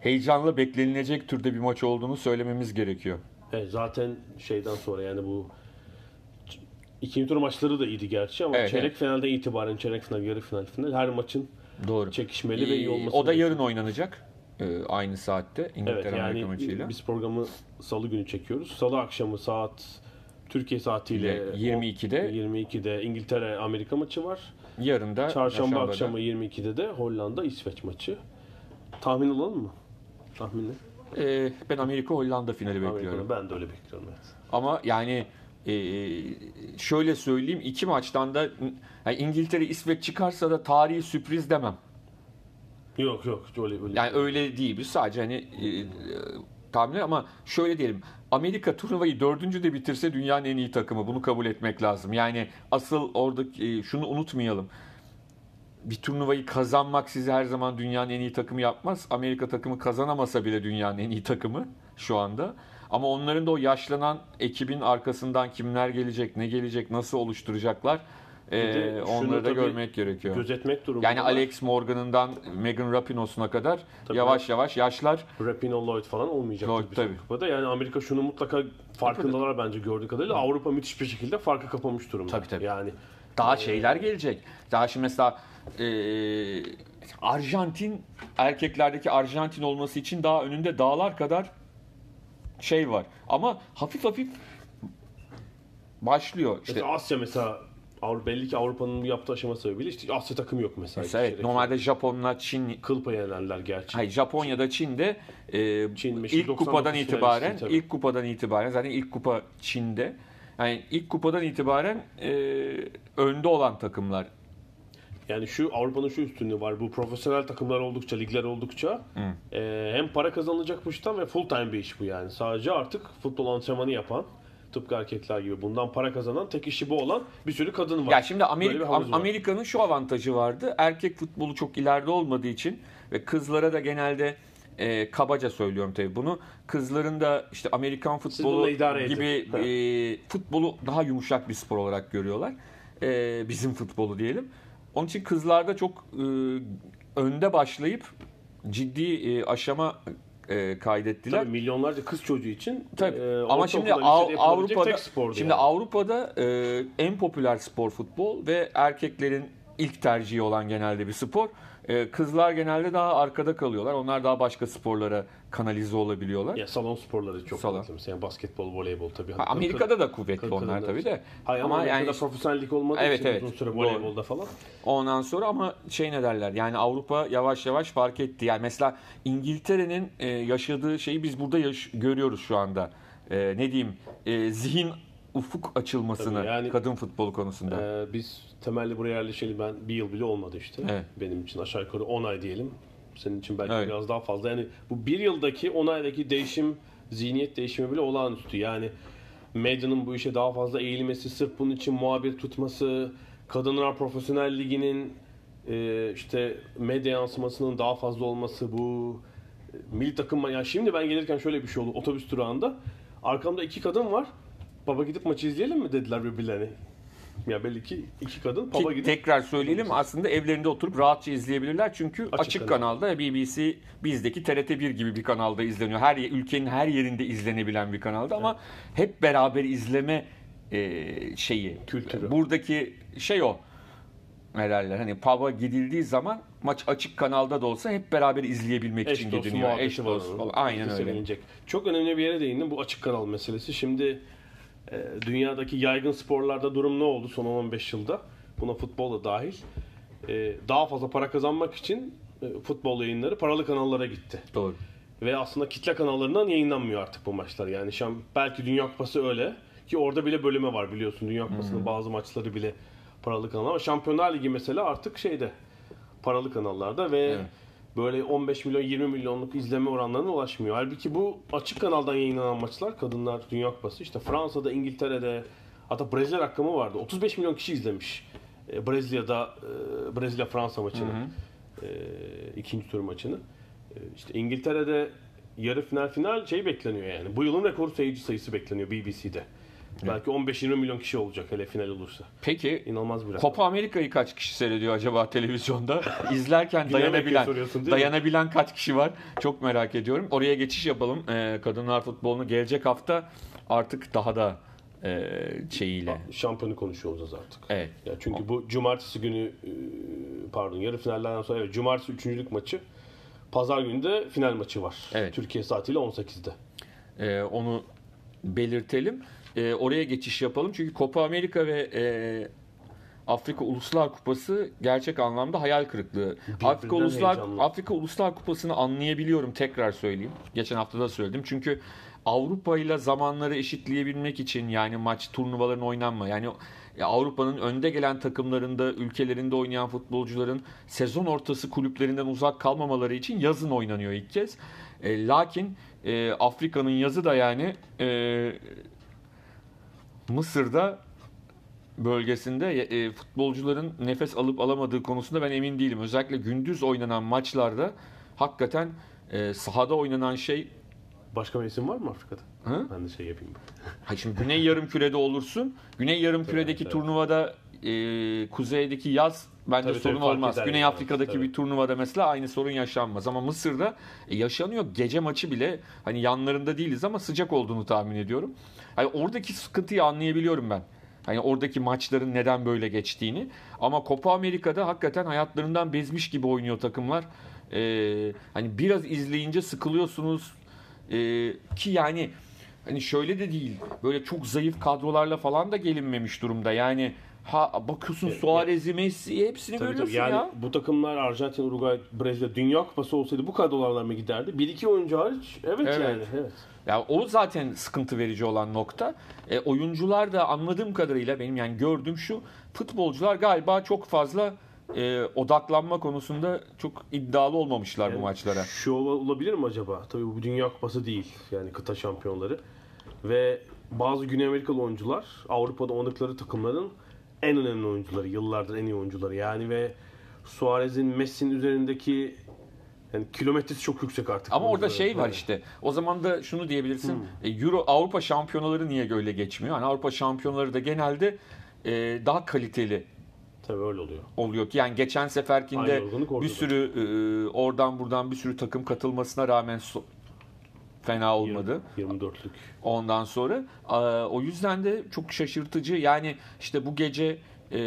heyecanla beklenilecek türde bir maç olduğunu söylememiz gerekiyor. Evet, zaten şeyden sonra yani bu ikinci tur maçları da iyiydi gerçi ama Evet, çeyrek evet. finalden itibaren çeyrek final, yarı final, final her maçın Doğru. çekişmeli ve iyi Ee, olması. o da yarın oynanacak. E, aynı saatte İngiltere Evet Amerika yani maçıyla. biz programı salı günü çekiyoruz. Salı akşamı saat Türkiye saatiyle Ile 22'de. 22'de İngiltere Amerika maçı var. Yarın da Çarşamba akşamı 22'de de Hollanda İsveç maçı. Tahmin alalım mı? Tahminle. Ee, ben Amerika Hollanda finali bekliyorum. Amerika'nı ben de öyle bekliyorum. Evet. Ama yani e, şöyle söyleyeyim iki maçtan da yani İngiltere İsveç çıkarsa da tarihi sürpriz demem. Yok yok öyle öyle. Yani öyle değil. Biz sadece hani e, e, ama şöyle diyelim. Amerika turnuvayı dördüncü de bitirse dünyanın en iyi takımı. Bunu kabul etmek lazım. Yani asıl orada e, şunu unutmayalım. Bir turnuvayı kazanmak sizi her zaman dünyanın en iyi takımı yapmaz. Amerika takımı kazanamasa bile dünyanın en iyi takımı şu anda. Ama onların da o yaşlanan ekibin arkasından kimler gelecek, ne gelecek, nasıl oluşturacaklar e, onları da tabii görmek gerekiyor. Gözetmek durumunda. Yani Alex Morgan'ından Megan Rapinoe'suna kadar Tabii. yavaş yavaş yaşlar Rapinoe Lloyd falan olmayacak Lloyd, tabii. kupada. Yani Amerika şunu mutlaka farkındalar bence gördüğü kadarıyla. Avrupa müthiş bir şekilde farkı kapamış durumda. Tabii, tabii. Yani daha şeyler gelecek. Daha şimdi mesela e, Arjantin erkeklerdeki Arjantin olması için daha önünde dağlar kadar şey var. Ama hafif hafif başlıyor. İşte mesela Asya mesela Avrupa, belli ki Avrupa'nın bu yaptığı aşama sebebiyle işte Asya takımı yok mesela. mesela evet, normalde Japonlar, Çin, kıl payı yenerler gerçi. hayır Japonya'da Çin'de e, Çin ilk 99 kupadan itibaren tabii. ilk kupadan itibaren zaten ilk kupa Çin'de. Yani ilk kupadan itibaren e, önde olan takımlar. Yani şu Avrupa'nın şu üstünlüğü var. Bu profesyonel takımlar oldukça, ligler oldukça e, hem para kazanılacak bu işten ve full time bir iş bu yani. Sadece artık futbol antrenmanı yapan tıpkı erkekler gibi bundan para kazanan tek işi bu olan bir sürü kadın var. Ya şimdi Amerika. Amerika'nın şu avantajı vardı. Erkek futbolu çok ileride olmadığı için ve kızlara da genelde e, kabaca söylüyorum tabii bunu. Kızların da işte Amerikan futbolu edin. gibi e, futbolu daha yumuşak bir spor olarak görüyorlar. E, bizim futbolu diyelim. Onun için kızlarda çok e, önde başlayıp ciddi e, aşama e, kaydettiler. Tabii milyonlarca kız çocuğu için Tabii. e, Ama şimdi Av- Avrupa'da şimdi yani. Avrupa'da e, en popüler spor futbol ve erkeklerin ilk tercihi olan genelde bir spor. E, kızlar genelde daha arkada kalıyorlar. Onlar daha başka sporlara kanalize olabiliyorlar. ya salon sporları çok Salon. Mesela yani basketbol, voleybol tabii. Ha, Amerika'da da kuvvetli onlar tabii için. de. Hayır ama, ama Amerika'da yani profesyonellik olmadığı Evet, için evet. uzun süre voleybolda falan. Ondan sonra ama şey ne derler yani Avrupa yavaş yavaş fark etti. Yani mesela İngiltere'nin e, yaşadığı şeyi biz burada yaş- görüyoruz şu anda. E, ne diyeyim e, zihin ufuk açılmasını Tabii yani- kadın futbolu konusunda. Ee, biz temelli buraya yerleşeli ben bir yıl bile olmadı işte. Evet. Benim için aşağı yukarı 10 ay diyelim. Senin için belki Evet. biraz daha fazla. Yani bu bir yıldaki 10 aydaki değişim, zihniyet değişimi bile olağanüstü. Yani medyanın bu işe daha fazla eğilmesi, sırf bunun için muhabir tutması, Kadınlar Profesyonel Ligi'nin e, işte medya yansımasının daha fazla olması, bu e, milli takım... Yani şimdi ben gelirken şöyle bir şey oldu otobüs durağında. Arkamda iki kadın var. Baba gidip maçı izleyelim mi dediler birbirlerine. Ya belli ki iki kadın pub'a gidip tekrar söyleyelim aslında evlerinde oturup rahatça izleyebilirler. Çünkü açık, kanal. kanalda BBC bizdeki TRT1 gibi bir kanalda izleniyor. Her ülkenin her yerinde izlenebilen bir kanalda ama hep beraber izleme e, şeyi Kültürü. Buradaki şey o. Derler? Hani pub'a gidildiği zaman maç açık kanalda da olsa hep beraber izleyebilmek eş için gidiliyor. Eş dost falan. Aynen öyle. Çok önemli bir yere değindim bu açık kanal meselesi. Şimdi dünyadaki yaygın sporlarda durum ne oldu son 15 yılda? Buna futbol da dahil. E, daha fazla para kazanmak için e, futbol yayınları paralı kanallara gitti. Doğru. Ve aslında kitle kanallarından yayınlanmıyor artık bu maçlar. Yani şu an belki Dünya Kupası öyle ki orada bile bölüme var biliyorsun. Dünya Kupası'nın bazı maçları bile paralı kanal ama Şampiyonlar Ligi mesela artık şeyde paralı kanallarda ve Evet. Böyle 15 milyon 20 milyonluk izleme oranlarına ulaşmıyor. Halbuki bu açık kanaldan yayınlanan maçlar Kadınlar Dünya Kupası işte Fransa'da, İngiltere'de hatta Brezilya rakamı vardı. 35 milyon kişi izlemiş. E, Brezilya'da e, Brezilya Fransa maçını. e, ikinci tur maçını. İşte İngiltere'de yarı final final şey bekleniyor yani. Bu yılın rekor seyirci sayısı bekleniyor BBC'de. Belki 15-20 milyon kişi olacak hele final olursa. Peki İnanılmaz bir rakam. Copa Amerika'yı kaç kişi seyrediyor acaba televizyonda? İzlerken dayanabilen dayanabilen kaç kişi var? Çok merak ediyorum. Oraya geçiş yapalım. Ee, kadınlar futbolunu gelecek hafta artık daha da e, şeyiyle. Şampiyonu konuşuyor olacağız artık. Evet. Ya çünkü bu cumartesi günü e, pardon yarı finallerden sonra evet cumartesi üçüncülük maçı. Pazar günü de final maçı var. Evet. Türkiye saatiyle 18'de. Ee, onu belirtelim. Ee, oraya geçiş yapalım. Çünkü Copa Amerika ve e, Afrika Uluslar Kupası gerçek anlamda hayal kırıklığı. Afrika Uluslar heyecanlı. Afrika Uluslar Kupası'nı anlayabiliyorum tekrar söyleyeyim. Geçen hafta da söyledim. Çünkü Avrupa ile zamanları eşitleyebilmek için yani maç turnuvaların oynanma yani ya Avrupa'nın önde gelen takımlarında, ülkelerinde oynayan futbolcuların sezon ortası kulüplerinden uzak kalmamaları için yazın oynanıyor ilk kez. E, lakin e, Afrika'nın yazı da yani e, Mısır'da bölgesinde e, futbolcuların nefes alıp alamadığı konusunda ben emin değilim. Özellikle gündüz oynanan maçlarda hakikaten e, sahada oynanan şey Başka mevsim var mı Afrika'da? Hı? Ben de şey yapayım. Ha şimdi Güney Yarımküre'de olursun. Güney Yarımküre'deki Evet, evet. turnuvada e, kuzeydeki yaz bence Tabii, sorun tabii, olmaz. Güney yani, Afrika'daki tabii. bir turnuvada mesela aynı sorun yaşanmaz. Ama Mısır'da e, yaşanıyor. Gece maçı bile hani yanlarında değiliz ama sıcak olduğunu tahmin ediyorum. Hani oradaki sıkıntıyı anlayabiliyorum ben. Hani oradaki maçların neden böyle geçtiğini. Ama Copa Amerika'da hakikaten hayatlarından bezmiş gibi oynuyor takımlar. Ee, hani biraz izleyince sıkılıyorsunuz. Ee, ki yani hani şöyle de değil. Böyle çok zayıf kadrolarla falan da gelinmemiş durumda. Yani ha bakıyorsun Suarez'i, Messi'yi hepsini Tabii, görüyorsun tabii. Yani ya. bu takımlar Arjantin, Uruguay, Brezilya Dünya Kupası olsaydı bu kadrolarla mı giderdi? Bir iki oyuncu hariç evet, Evet. yani. Evet. Ya o zaten sıkıntı verici olan nokta. E, oyuncular da anladığım kadarıyla benim yani gördüğüm şu futbolcular galiba çok fazla e, odaklanma konusunda çok iddialı olmamışlar bu Yani maçlara. Şu ola- olabilir mi acaba? Tabii bu Dünya Kupası değil. Yani kıta şampiyonları. Ve bazı Güney Amerikalı oyuncular Avrupa'da oynadıkları takımların en önemli oyuncuları. Yıllardır en iyi oyuncuları. Yani ve Suarez'in, Messi'nin üzerindeki yani kilometresi çok yüksek artık. Ama orada şey var işte. O zaman da şunu diyebilirsin. Hmm. e, Euro Avrupa şampiyonaları niye böyle geçmiyor? Hani Avrupa şampiyonaları da genelde e, daha kaliteli Tabii öyle oluyor. oluyor ki yani geçen seferkinde bir sürü e, oradan buradan bir sürü takım katılmasına rağmen fena olmadı. 24'lük. Ondan sonra o yüzden de çok şaşırtıcı. Yani işte bu gece e,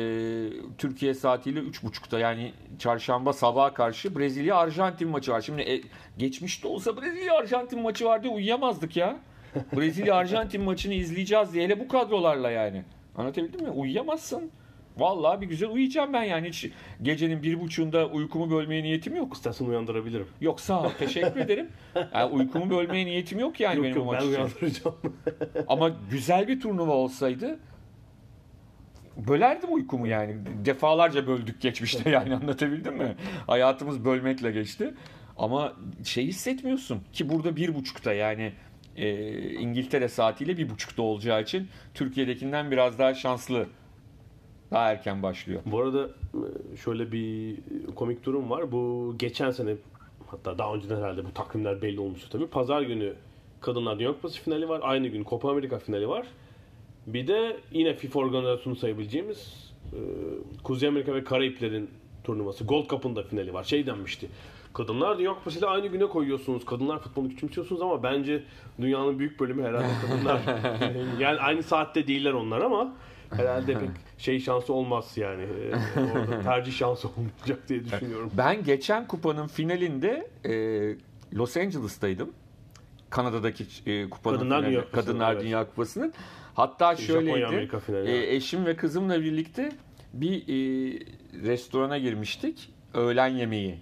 Türkiye saatiyle 3.30'da yani çarşamba sabaha karşı Brezilya Arjantin maçı var. Şimdi e, geçmişte olsa Brezilya Arjantin maçı var diye uyuyamazdık ya. Brezilya Arjantin maçını izleyeceğiz diye hele bu kadrolarla yani. Anlatabildim mi? Uyuyamazsın. Vallahi bir güzel uyuyacağım ben yani hiç gecenin bir buçuğunda uykumu bölmeye niyetim yok. İstersen uyandırabilirim. Yok sağ ol teşekkür ederim. Yani uykumu bölmeye niyetim yok yani yok benim yok maç ben için. uyandıracağım. Ama güzel bir turnuva olsaydı bölerdim uykumu yani. Defalarca böldük geçmişte yani anlatabildim mi? Hayatımız bölmekle geçti. Ama şey hissetmiyorsun ki burada bir buçukta yani e, İngiltere saatiyle bir buçukta olacağı için Türkiye'dekinden biraz daha şanslı. Daha erken başlıyor. Bu arada e, şöyle bir komik durum var. Bu geçen sene hatta daha önceden herhalde bu takvimler belli olmuştu tabii. Pazar günü Kadınlar Dünya Kupası finali var. Aynı gün Copa Amerika finali var. Bir de yine FIFA organizasyonu sayabileceğimiz e, Kuzey Amerika ve Karayiplerin turnuvası. Gold Cup'ın da finali var. Şey denmişti. Kadınlar Dünya Kupası ile aynı güne koyuyorsunuz. Kadınlar futbolunu küçümsüyorsunuz ama bence dünyanın büyük bölümü herhalde kadınlar. yani aynı saatte değiller onlar ama herhalde pek şey şansı olmaz yani. Ee, orada tercih şansı olmayacak diye düşünüyorum. Ben geçen kupanın finalinde e, Los Angeles'taydım. Kanada'daki e, kupanın Kadınlar finali- Dünya Kupası, Kadınlar evet. Dünya Kupası'nın. Hatta şöyleydi. Japonya-Amerika finali, e, eşim ve kızımla birlikte bir e, restorana girmiştik. Öğlen yemeği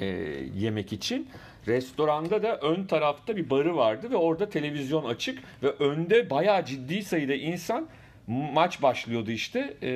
e, yemek için. Restoranda da ön tarafta bir barı vardı ve orada televizyon açık ve önde bayağı ciddi sayıda insan maç başlıyordu işte. E,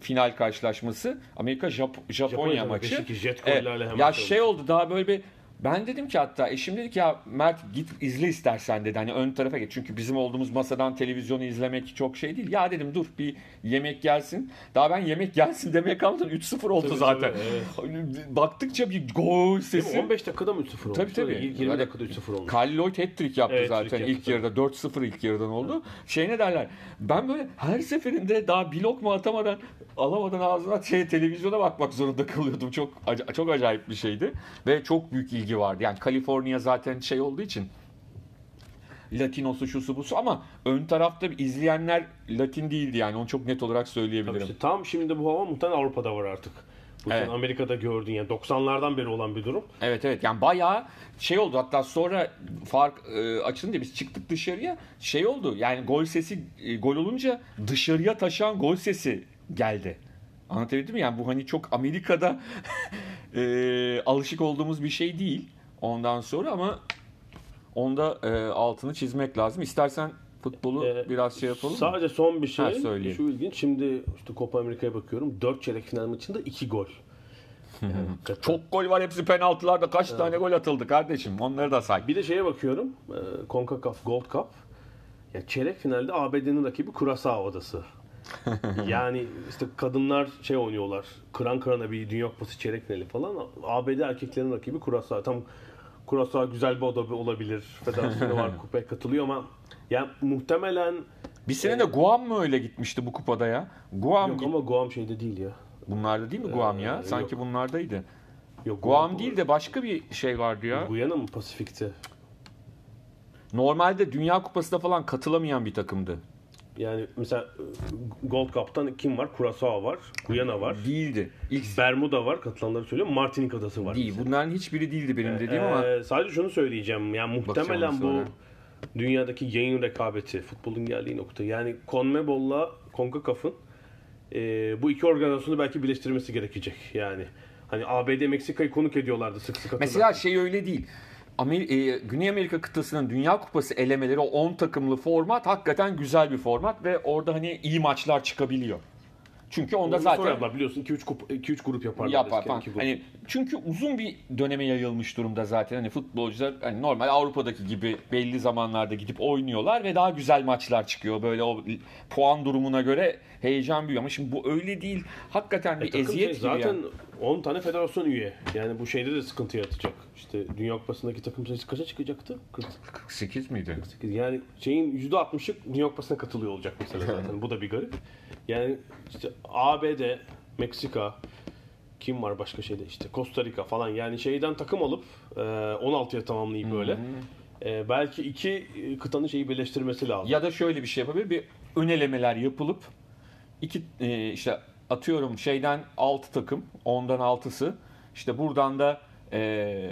final karşılaşması. Amerika Jap- Japonya Japonya maçı. tabii, jet Evet, ya şey şey oldu daha böyle bir Ben dedim ki hatta eşim dedi ki ya Mert git izle istersen dedi. Hani ön tarafa geç. Çünkü bizim olduğumuz masadan televizyonu izlemek çok şey değil. Ya dedim dur bir yemek gelsin. Daha ben yemek gelsin demeye kalmadan 3-0 oldu Tabii, zaten. tabii, Baktıkça bir gol sesi. 15 dakikada mı 3-0 olmuş? Tabii, tabii. İlk 20 Hadi. dakikada 3-0 olmuş. Kyle Lloyd hat-trick yaptı Evet, zaten ilk yarıda. 4-0 ilk yarıdan oldu. Şey ne derler? Ben böyle her seferinde daha bir lokma atamadan alamadan ağzına şey, televizyona bakmak zorunda kalıyordum. Çok çok acayip bir şeydi. Ve çok büyük ilgi vardı. Yani Kaliforniya zaten şey olduğu için Latinosu şusu busu ama ön tarafta izleyenler Latin değildi yani onu çok net olarak Tabii söyleyebilirim. işte tam şimdi bu hava muhtemelen Avrupa'da var artık. Bu Evet. Amerika'da gördün yani 90'lardan beri olan bir durum. Evet evet yani bayağı şey oldu hatta sonra fark e, açılınca biz çıktık dışarıya şey oldu yani gol sesi e, gol olunca dışarıya taşan gol sesi geldi. Anlatabildim mi? Yani bu hani çok Amerika'da e, alışık olduğumuz bir şey değil ondan sonra ama onda e, altını çizmek lazım. İstersen futbolu Ee, biraz şey yapalım mı? Sadece son bir şey. Ha, söyleyeyim. Şu ilginç. Şimdi işte Copa Amerika'ya bakıyorum. 4 çeyrek final maçında 2 gol. Yani. Çok gol var hepsi penaltılarda kaç tane gol atıldı kardeşim onları da say. Bir de şeye bakıyorum. e, CONCACAF Gold Cup. Ya çeyrek finalde ABD'nin rakibi Curaçao adası. yani işte kadınlar şey oynuyorlar. Kıran kırana bir Dünya Kupası çeyrek finali falan. ABD erkeklerin rakibi Curaçao. Tam Curaçao güzel bir oda olabilir. Federasyonu var kupaya katılıyor ama yani muhtemelen Bir sene de Guam mı öyle gitmişti bu kupada ya? Guam yok ama Guam şeyde değil ya. Bunlarda değil mi Guam ya? Ee, Sanki yok. bunlardaydı. Yok Guam değil de başka bir şey vardı ya. Guyana mı Pasifik'te? Normalde Dünya Kupası'na falan katılamayan bir takımdı. Yani mesela e, Gold Cup'tan kim var? Curaçao var, Guyana var. Değildi. İlk Bermuda var, katılanları söylüyorum. Martinik adası var. değil. Bunların hiçbiri değildi benim dediğim ama Ee, sadece şunu söyleyeceğim. Yani muhtemelen bu dünyadaki yayın rekabeti, futbolun geldiği nokta. Yani CONMEBOL'la CONCACAF'ın e, bu iki organizasyonu belki birleştirmesi gerekecek. Yani hani ABD Meksika'yı konuk ediyorlardı sık sık hatırlar. mesela şey öyle değil. Amer- e, Güney Amerika kıtasının Dünya Kupası elemeleri o 10 takımlı format hakikaten güzel bir format ve orada hani iyi maçlar çıkabiliyor. Çünkü onda Onu zaten yapar, biliyorsun 2-3 kup- 2-3 grup yaparlar. yapar falan. grup. Hani çünkü uzun bir döneme yayılmış durumda zaten. Hani futbolcular hani normal Avrupa'daki gibi belli zamanlarda gidip oynuyorlar ve daha güzel maçlar çıkıyor. Böyle o puan durumuna göre heyecan büyüyor ama şimdi bu öyle değil. Hakikaten bir E, takım eziyet şey, gibi zaten yani. 10 tane federasyon üye. Yani bu şeyde de sıkıntı yaratacak. İşte Dünya Kupası'ndaki takım sayısı kaça çıkacaktı? 48. 48 miydi? Yani şeyin %60'ı Dünya Kupası'na katılıyor olacak mesela zaten. bu da bir garip. Yani işte ABD, Meksika, kim var başka şeyde işte Costa Rica falan yani şeyden takım alıp e, 16'ya tamamlayıp böyle. E, belki iki e, kıtanın şeyi birleştirmesi lazım. Ya da şöyle bir şey yapabilir. Bir ön elemeler yapılıp iki e, işte atıyorum şeyden 6 takım, ondan 6'sı. işte buradan da e,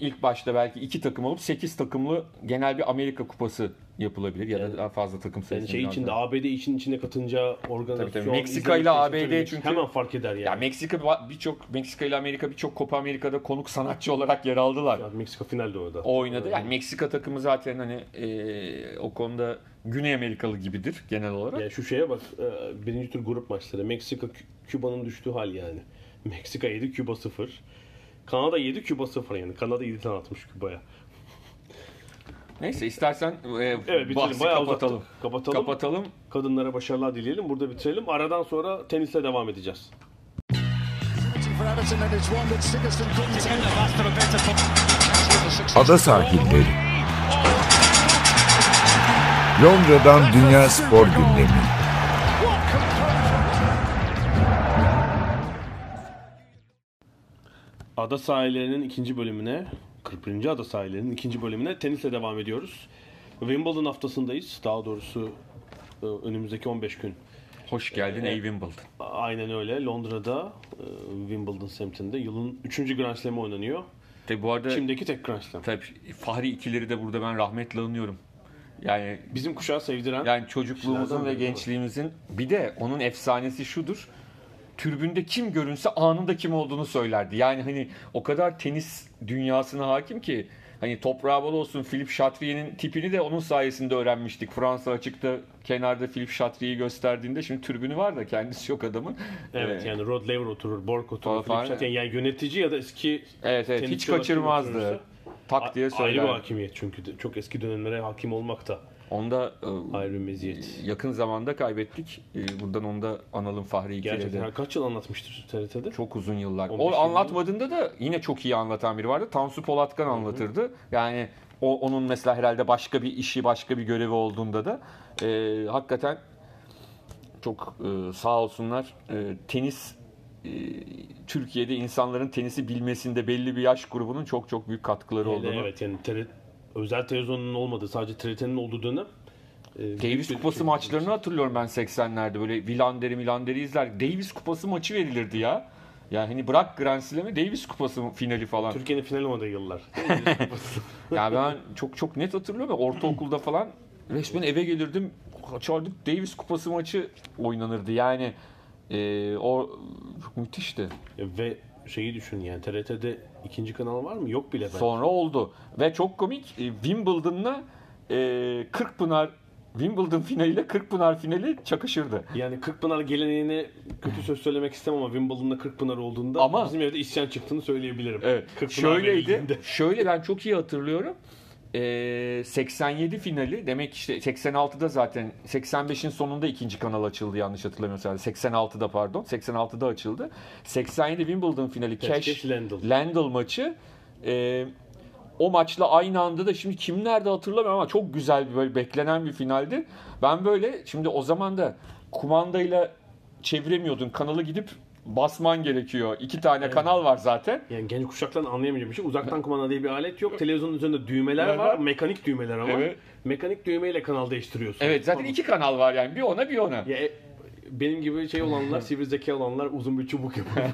ilk başta belki iki takım olup 8 takımlı genel bir Amerika kupası yapılabilir ya da daha fazla takım yani sayısı. şey içinde ABD için içine katınca organizasyon Tabii, tabii. Meksika ile ABD çünkü- hemen fark eder yani. Ya Meksika birçok Meksika ile Amerika birçok Copa Amerika'da konuk sanatçı olarak yer aldılar. Yani Meksika finalde orada. O oynadı. Yani Meksika takımı zaten hani e, o konuda Güney Amerikalı gibidir genel olarak. Yani şu şeye bak, birinci tur grup maçları. Meksika, Kü- Küba'nın düştüğü hal yani. Meksika 7, Küba 0. Kanada 7, Küba 0 yani. Kanada 7 tane atmış Küba'ya. Neyse istersen e, Evet bitirelim. bahsi Bayağı kapatalım. uzattık. Kapatalım. Kapatalım. Kadınlara başarılar dileyelim. Burada bitirelim. Aradan sonra tenisle devam edeceğiz. Ada sahilleri. Londra'dan Dünya Spor Gündemi. Ada sahillerinin ikinci bölümüne, 41. ada sahillerinin ikinci bölümüne tenisle devam ediyoruz. Wimbledon haftasındayız. Daha doğrusu e, önümüzdeki 15 gün. Hoş geldin ey Wimbledon. Aynen öyle. Londra'da, e, Wimbledon semtinde yılın 3. Grand Slam'ı oynanıyor. Tabi bu arada Şimdiki tek Grand Slam. tabii Fahri ikileri de burada ben rahmetle anıyorum. Yani Bizim kuşağı sevdiren yani çocukluğumuzun ve gençliğimizin bir de onun efsanesi şudur. Türbünde kim görünse anında kim olduğunu söylerdi. Yani hani o kadar tenis dünyasına hakim ki hani toprağı bol olsun Philip Chatrier'in tipini de onun sayesinde öğrenmiştik. Fransa açıkta kenarda Philip Chatrier'i gösterdiğinde şimdi tribünü var da kendisi yok adamın. Evet Ee, yani Rod Laver oturur, Borg oturur. Philip Chatrier yani yönetici ya da eski evet, evet hiç kaçırmazdı. Tak diye Ayrı bir söyler. hakimiyet çünkü de- çok eski dönemlere hakim olmak da Onda e, ayrı meziyet. yakın zamanda kaybettik. E, buradan onu da analım Fahri Gerçekten de. kaç yıl anlatmıştır TRT'de? Çok uzun yıllar. 15 O yıl anlatmadığında da yine çok iyi anlatan biri vardı. Tansu Polatkan anlatırdı. Yani o onun mesela herhalde başka bir işi, başka bir görevi olduğunda da e, hakikaten çok e, sağ olsunlar. E, tenis e, Türkiye'de insanların tenisi bilmesinde belli bir yaş grubunun çok çok büyük katkıları Hele olduğunu. Evet yani TRT, özel televizyonun olmadığı sadece TRT'nin olduğu dönem e, Davis bir- Kupası maçlarını hatırlıyorum ben 80'lerde. Böyle Vilander'i Milander'i izler. Davis Kupası maçı verilirdi ya. Yani hani bırak Grand Slam'i Davis Kupası finali falan. Türkiye'nin final olmadığı yıllar. Ya ben çok çok net hatırlıyorum ya ortaokulda falan resmen eve gelirdim açardık Davis Kupası maçı oynanırdı yani e, o çok müthişti. Ve şeyi düşün yani TRT'de ikinci kanal var mı? Yok bile belki. Sonra oldu ve çok komik e, Wimbledon'la e, Kırkpınar Wimbledon finaliyle Kırkpınar finali çakışırdı. Yani Kırkpınar geleneğine kötü söz söylemek istemem ama Wimbledon'da Kırkpınar olduğunda Ama- bizim evde isyan çıktığını söyleyebilirim. Evet. Kırkpınar Şöyleydi. Şöyle ben çok iyi hatırlıyorum. Ee, 87 finali demek işte 86'da zaten 85'in sonunda ikinci kanal açıldı yanlış hatırlamıyorsam. 86'da pardon. 86'da açıldı. 87 Wimbledon finali Cash, Cash Landel. Landel maçı. Ee, o maçla aynı anda da şimdi kim nerede hatırlamıyorum ama çok güzel bir böyle beklenen bir finaldi. Ben böyle şimdi o zaman da kumandayla çeviremiyordun. Kanalı gidip basman gerekiyor. İki tane kanal var zaten. Yani genç kuşakların anlayamayacağı bir şey. Uzaktan kumanda diye bir alet yok. Televizyonun üzerinde düğmeler Evet. var. Mekanik düğmeler ama. Evet. Mekanik düğmeyle kanal değiştiriyorsun. Evet zaten Tamam. iki kanal var yani. Bir ona bir ona. Ya, e, benim gibi şey olanlar, sivri zeka olanlar uzun bir çubuk yapıyor.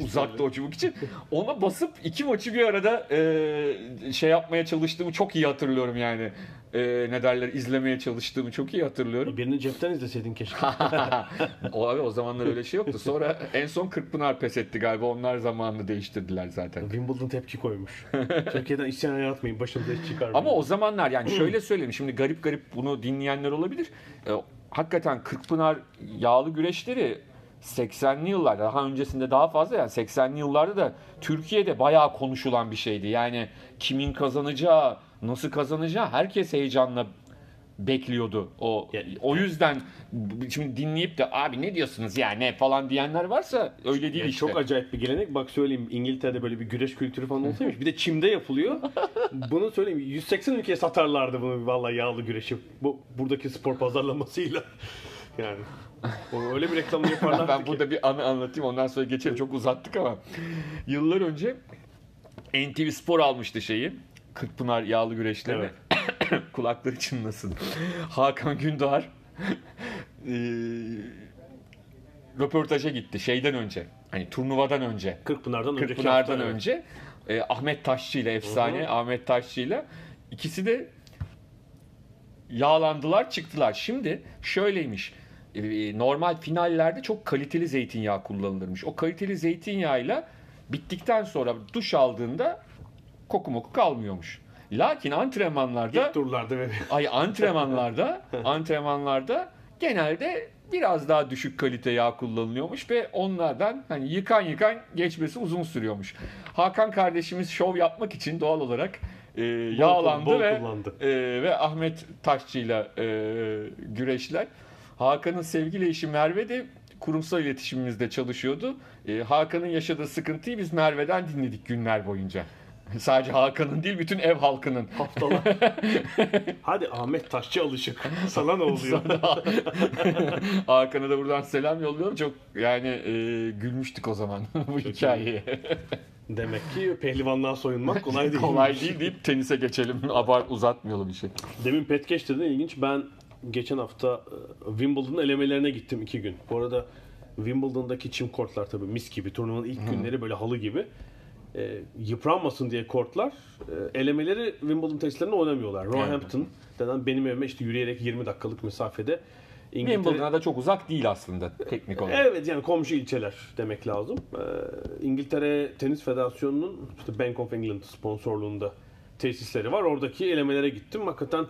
Uzaktı o çubuk için. Ona basıp iki maçı bir arada e, şey yapmaya çalıştığımı çok iyi hatırlıyorum yani. E, ne derler izlemeye çalıştığımı çok iyi hatırlıyorum. Birini cepten izleseydin keşke. o abi o zamanlar öyle şey yoktu. Sonra en son Kırkpınar pes etti galiba. Onlar zamanını değiştirdiler zaten. Wimbledon tepki koymuş. Türkiye'den isyan yaratmayın. Başımıza iş çıkarmayın. Ama o zamanlar yani şöyle söyleyeyim. Şimdi garip garip bunu dinleyenler olabilir. E, hakikaten Kırkpınar yağlı güreşleri 80'li yıllarda daha öncesinde daha fazla yani 80'li yıllarda da Türkiye'de bayağı konuşulan bir şeydi. Yani kimin kazanacağı, nasıl kazanacağı herkes heyecanla bekliyordu. O Ya- o yüzden şimdi dinleyip de abi ne diyorsunuz ya ne falan diyenler varsa öyle değil Yani işte. Çok acayip bir gelenek. Bak söyleyeyim İngiltere'de böyle bir güreş kültürü falan olsaymış. Bir de çimde yapılıyor. bunu söyleyeyim 180 ülkeye satarlardı bunu vallahi yağlı güreşi. Bu buradaki spor pazarlamasıyla. yani öyle bir reklamını yaparlardı ben ki. burada bir anı anlatayım ondan sonra geçelim. Çok uzattık ama. Yıllar önce NTV Spor almıştı şeyi. Kırkpınar yağlı güreşlerini. Kulakları çınlasın. Hakan Gündoğar eee, röportaja gitti şeyden önce. Hani turnuvadan önce. Kırkpınar'dan Kırkpınar'dan hafta, evet. önce e, Ahmet Taşçı ile efsane Ahmet Taşçı ile ikisi de yağlandılar çıktılar. Şimdi şöyleymiş. e, Normal finallerde çok kaliteli zeytinyağı kullanılırmış. O kaliteli zeytinyağıyla bittikten sonra duş aldığında koku moku kalmıyormuş. Lakin antrenmanlarda İlk turlarda ve ay antrenmanlarda antrenmanlarda genelde biraz daha düşük kalite yağ kullanılıyormuş ve onlardan hani yıkan yıkan geçmesi uzun sürüyormuş. Hakan kardeşimiz şov yapmak için doğal olarak e, yağlandı bol ve kullandı. e, ve Ahmet Taşçı'yla e, güreşler. Hakan'ın sevgili eşi Merve de kurumsal iletişimimizde çalışıyordu. E, Hakan'ın yaşadığı sıkıntıyı biz Merve'den dinledik günler boyunca. Sadece Hakan'ın değil bütün ev halkının. haftalar. Hadi Ahmet Taşçı alışık. Sana ne oluyor? Hakan'a da buradan selam yolluyorum. Çok yani e, gülmüştük o zaman bu hikayeye. Demek ki pehlivanlığa soyunmak kolay değil. Kolay değil deyip tenise geçelim. Abart uzatmayalım işi. Demin Petkeş dedin ilginç. Ben geçen hafta e, Wimbledon elemelerine gittim iki gün. Bu arada Wimbledon'daki çim kortlar tabii mis gibi. Turnuvanın ilk günleri böyle halı gibi. E, yıpranmasın diye kortlar e, elemeleri Wimbledon tesislerinde oynamıyorlar. Roehampton denen benim evime işte yürüyerek 20 dakikalık mesafede İngiltere... Wimbledon'a da çok uzak değil aslında teknik olarak. Evet yani komşu ilçeler demek lazım. Ee, İngiltere Tenis Federasyonu'nun işte Bank of England sponsorluğunda tesisleri var. Oradaki elemelere gittim. Hakikaten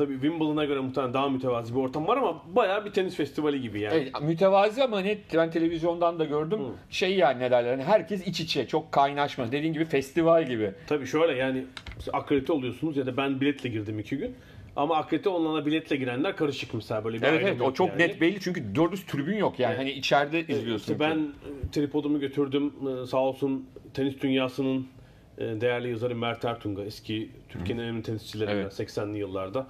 tabii Wimbledon'a göre muhtemelen daha mütevazi bir ortam var ama bayağı bir tenis festivali gibi yani. Evet, mütevazi ama net ben televizyondan da gördüm. Şey yani ne derler hani herkes iç içe çok kaynaşma. Dediğin gibi festival gibi. Tabii şöyle yani akredite oluyorsunuz ya da ben biletle girdim iki gün. Ama akredite olana biletle girenler karışık mesela böyle bir Evet evet o çok yani. net belli çünkü doğru düz tribün yok yani. Hani içeride izliyorsun. İşte ben e, tripodumu götürdüm. E, Sağ olsun tenis dünyasının e, değerli yazarı Mert Ertunga. Eski Türkiye'nin en önemli tenisçilerinden Evet. 80'li yıllarda.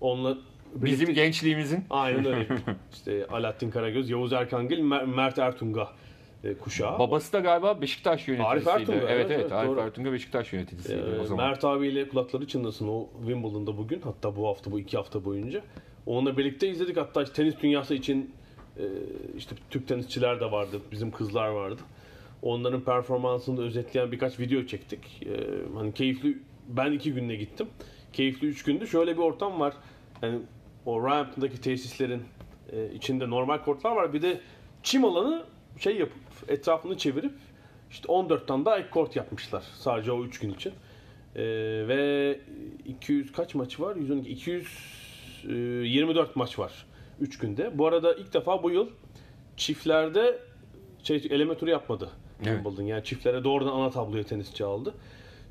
Onunla Bizim birlikte- gençliğimizin Aynen öyle. işte Alaaddin Karagöz, Yavuz Erkangil, Mer- Mert Ertunga e, kuşağı. babası da galiba Beşiktaş yöneticisiydi. Arif Ertunga, evet evet, evet, Arif doğru. Ertunga Beşiktaş yöneticisiydi Ee, o zaman. Mert abiyle kulakları çınlasın o Wimbledon'da bugün. Hatta bu hafta bu iki hafta boyunca. Onunla birlikte izledik. Hatta işte tenis dünyası için e, işte Türk tenisçiler de vardı. Bizim kızlar vardı. Onların performansını özetleyen birkaç video çektik. E, hani keyifli ben iki günde gittim. Keyifli üç gündü. Şöyle bir ortam var. Yani o Roehampton'daki tesislerin e, içinde normal kortlar var. Bir de çim alanı şey yapıp etrafını çevirip işte 14 tane daha ek kort yapmışlar. Sadece o 3 gün için. Ee, ve 200 kaç maç var? 112 224 maç var 3 günde. Bu arada ilk defa bu yıl çiftlerde şey eleme turu yapmadı Evet. Wimbledon. Yani çiftlere doğrudan ana tabloya tenisçi aldı.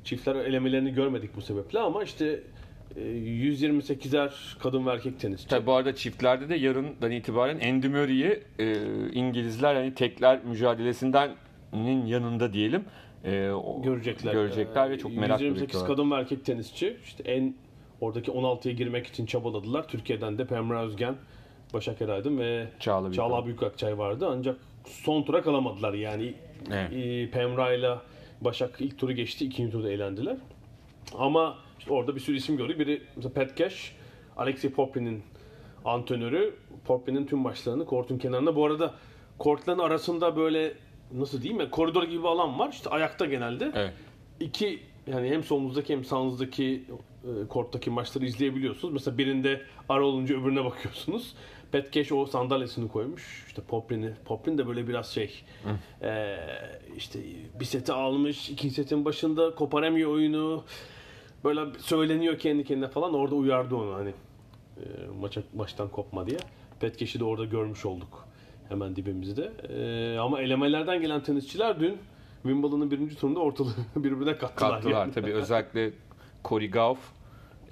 Çiftler elemelerini görmedik bu sebeple ama işte e, 128'er kadın ve erkek tenisçi. Tabii bu arada çiftlerde de yarından itibaren Andy Murray'i e, İngilizler hani tekler mücadelesinden yanında diyelim. E, o- görecekler. Görecekler ve Ee, çok merakla 128 bekliyorlar. kadın ve erkek tenisçi işte en oradaki 16'ya girmek için çabaladılar. Türkiye'den de Pemra Özgen, Başak Eraydın ve Çağla. Çağla Büyükakçay vardı. Ancak son tura kalamadılar. Yani Evet. e, Pemra ile Başak ilk turu geçti. ikinci turda eğlendiler. Ama işte orada bir sürü isim gördük. Biri mesela Pat Cash, Alexei Poprin'in antrenörü. Poprin'in tüm maçlarını kortun kenarında. Bu arada kortların arasında böyle nasıl diyeyim ya koridor gibi bir alan var. İşte ayakta genelde. Evet. İki yani hem solunuzdaki hem sağınızdaki e, korttaki maçları izleyebiliyorsunuz. Mesela birinde ara olunca öbürüne bakıyorsunuz. Pat Cash o sandalyesini koymuş. İşte Poprin'i. Poprin de böyle biraz şey e, işte bir seti almış. ikinci setin başında koparamıyor oyunu. Böyle söyleniyor kendi kendine falan. Orada uyardı onu hani e, maça, maçtan kopma diye. Pat Cash'i de orada görmüş olduk. Hemen dibimizde. E, ama elemelerden gelen tenisçiler dün Wimbledon'ın birinci turunda ortalığı birbirine kattılar. Kattılar yani. tabii özellikle Corey Gauff,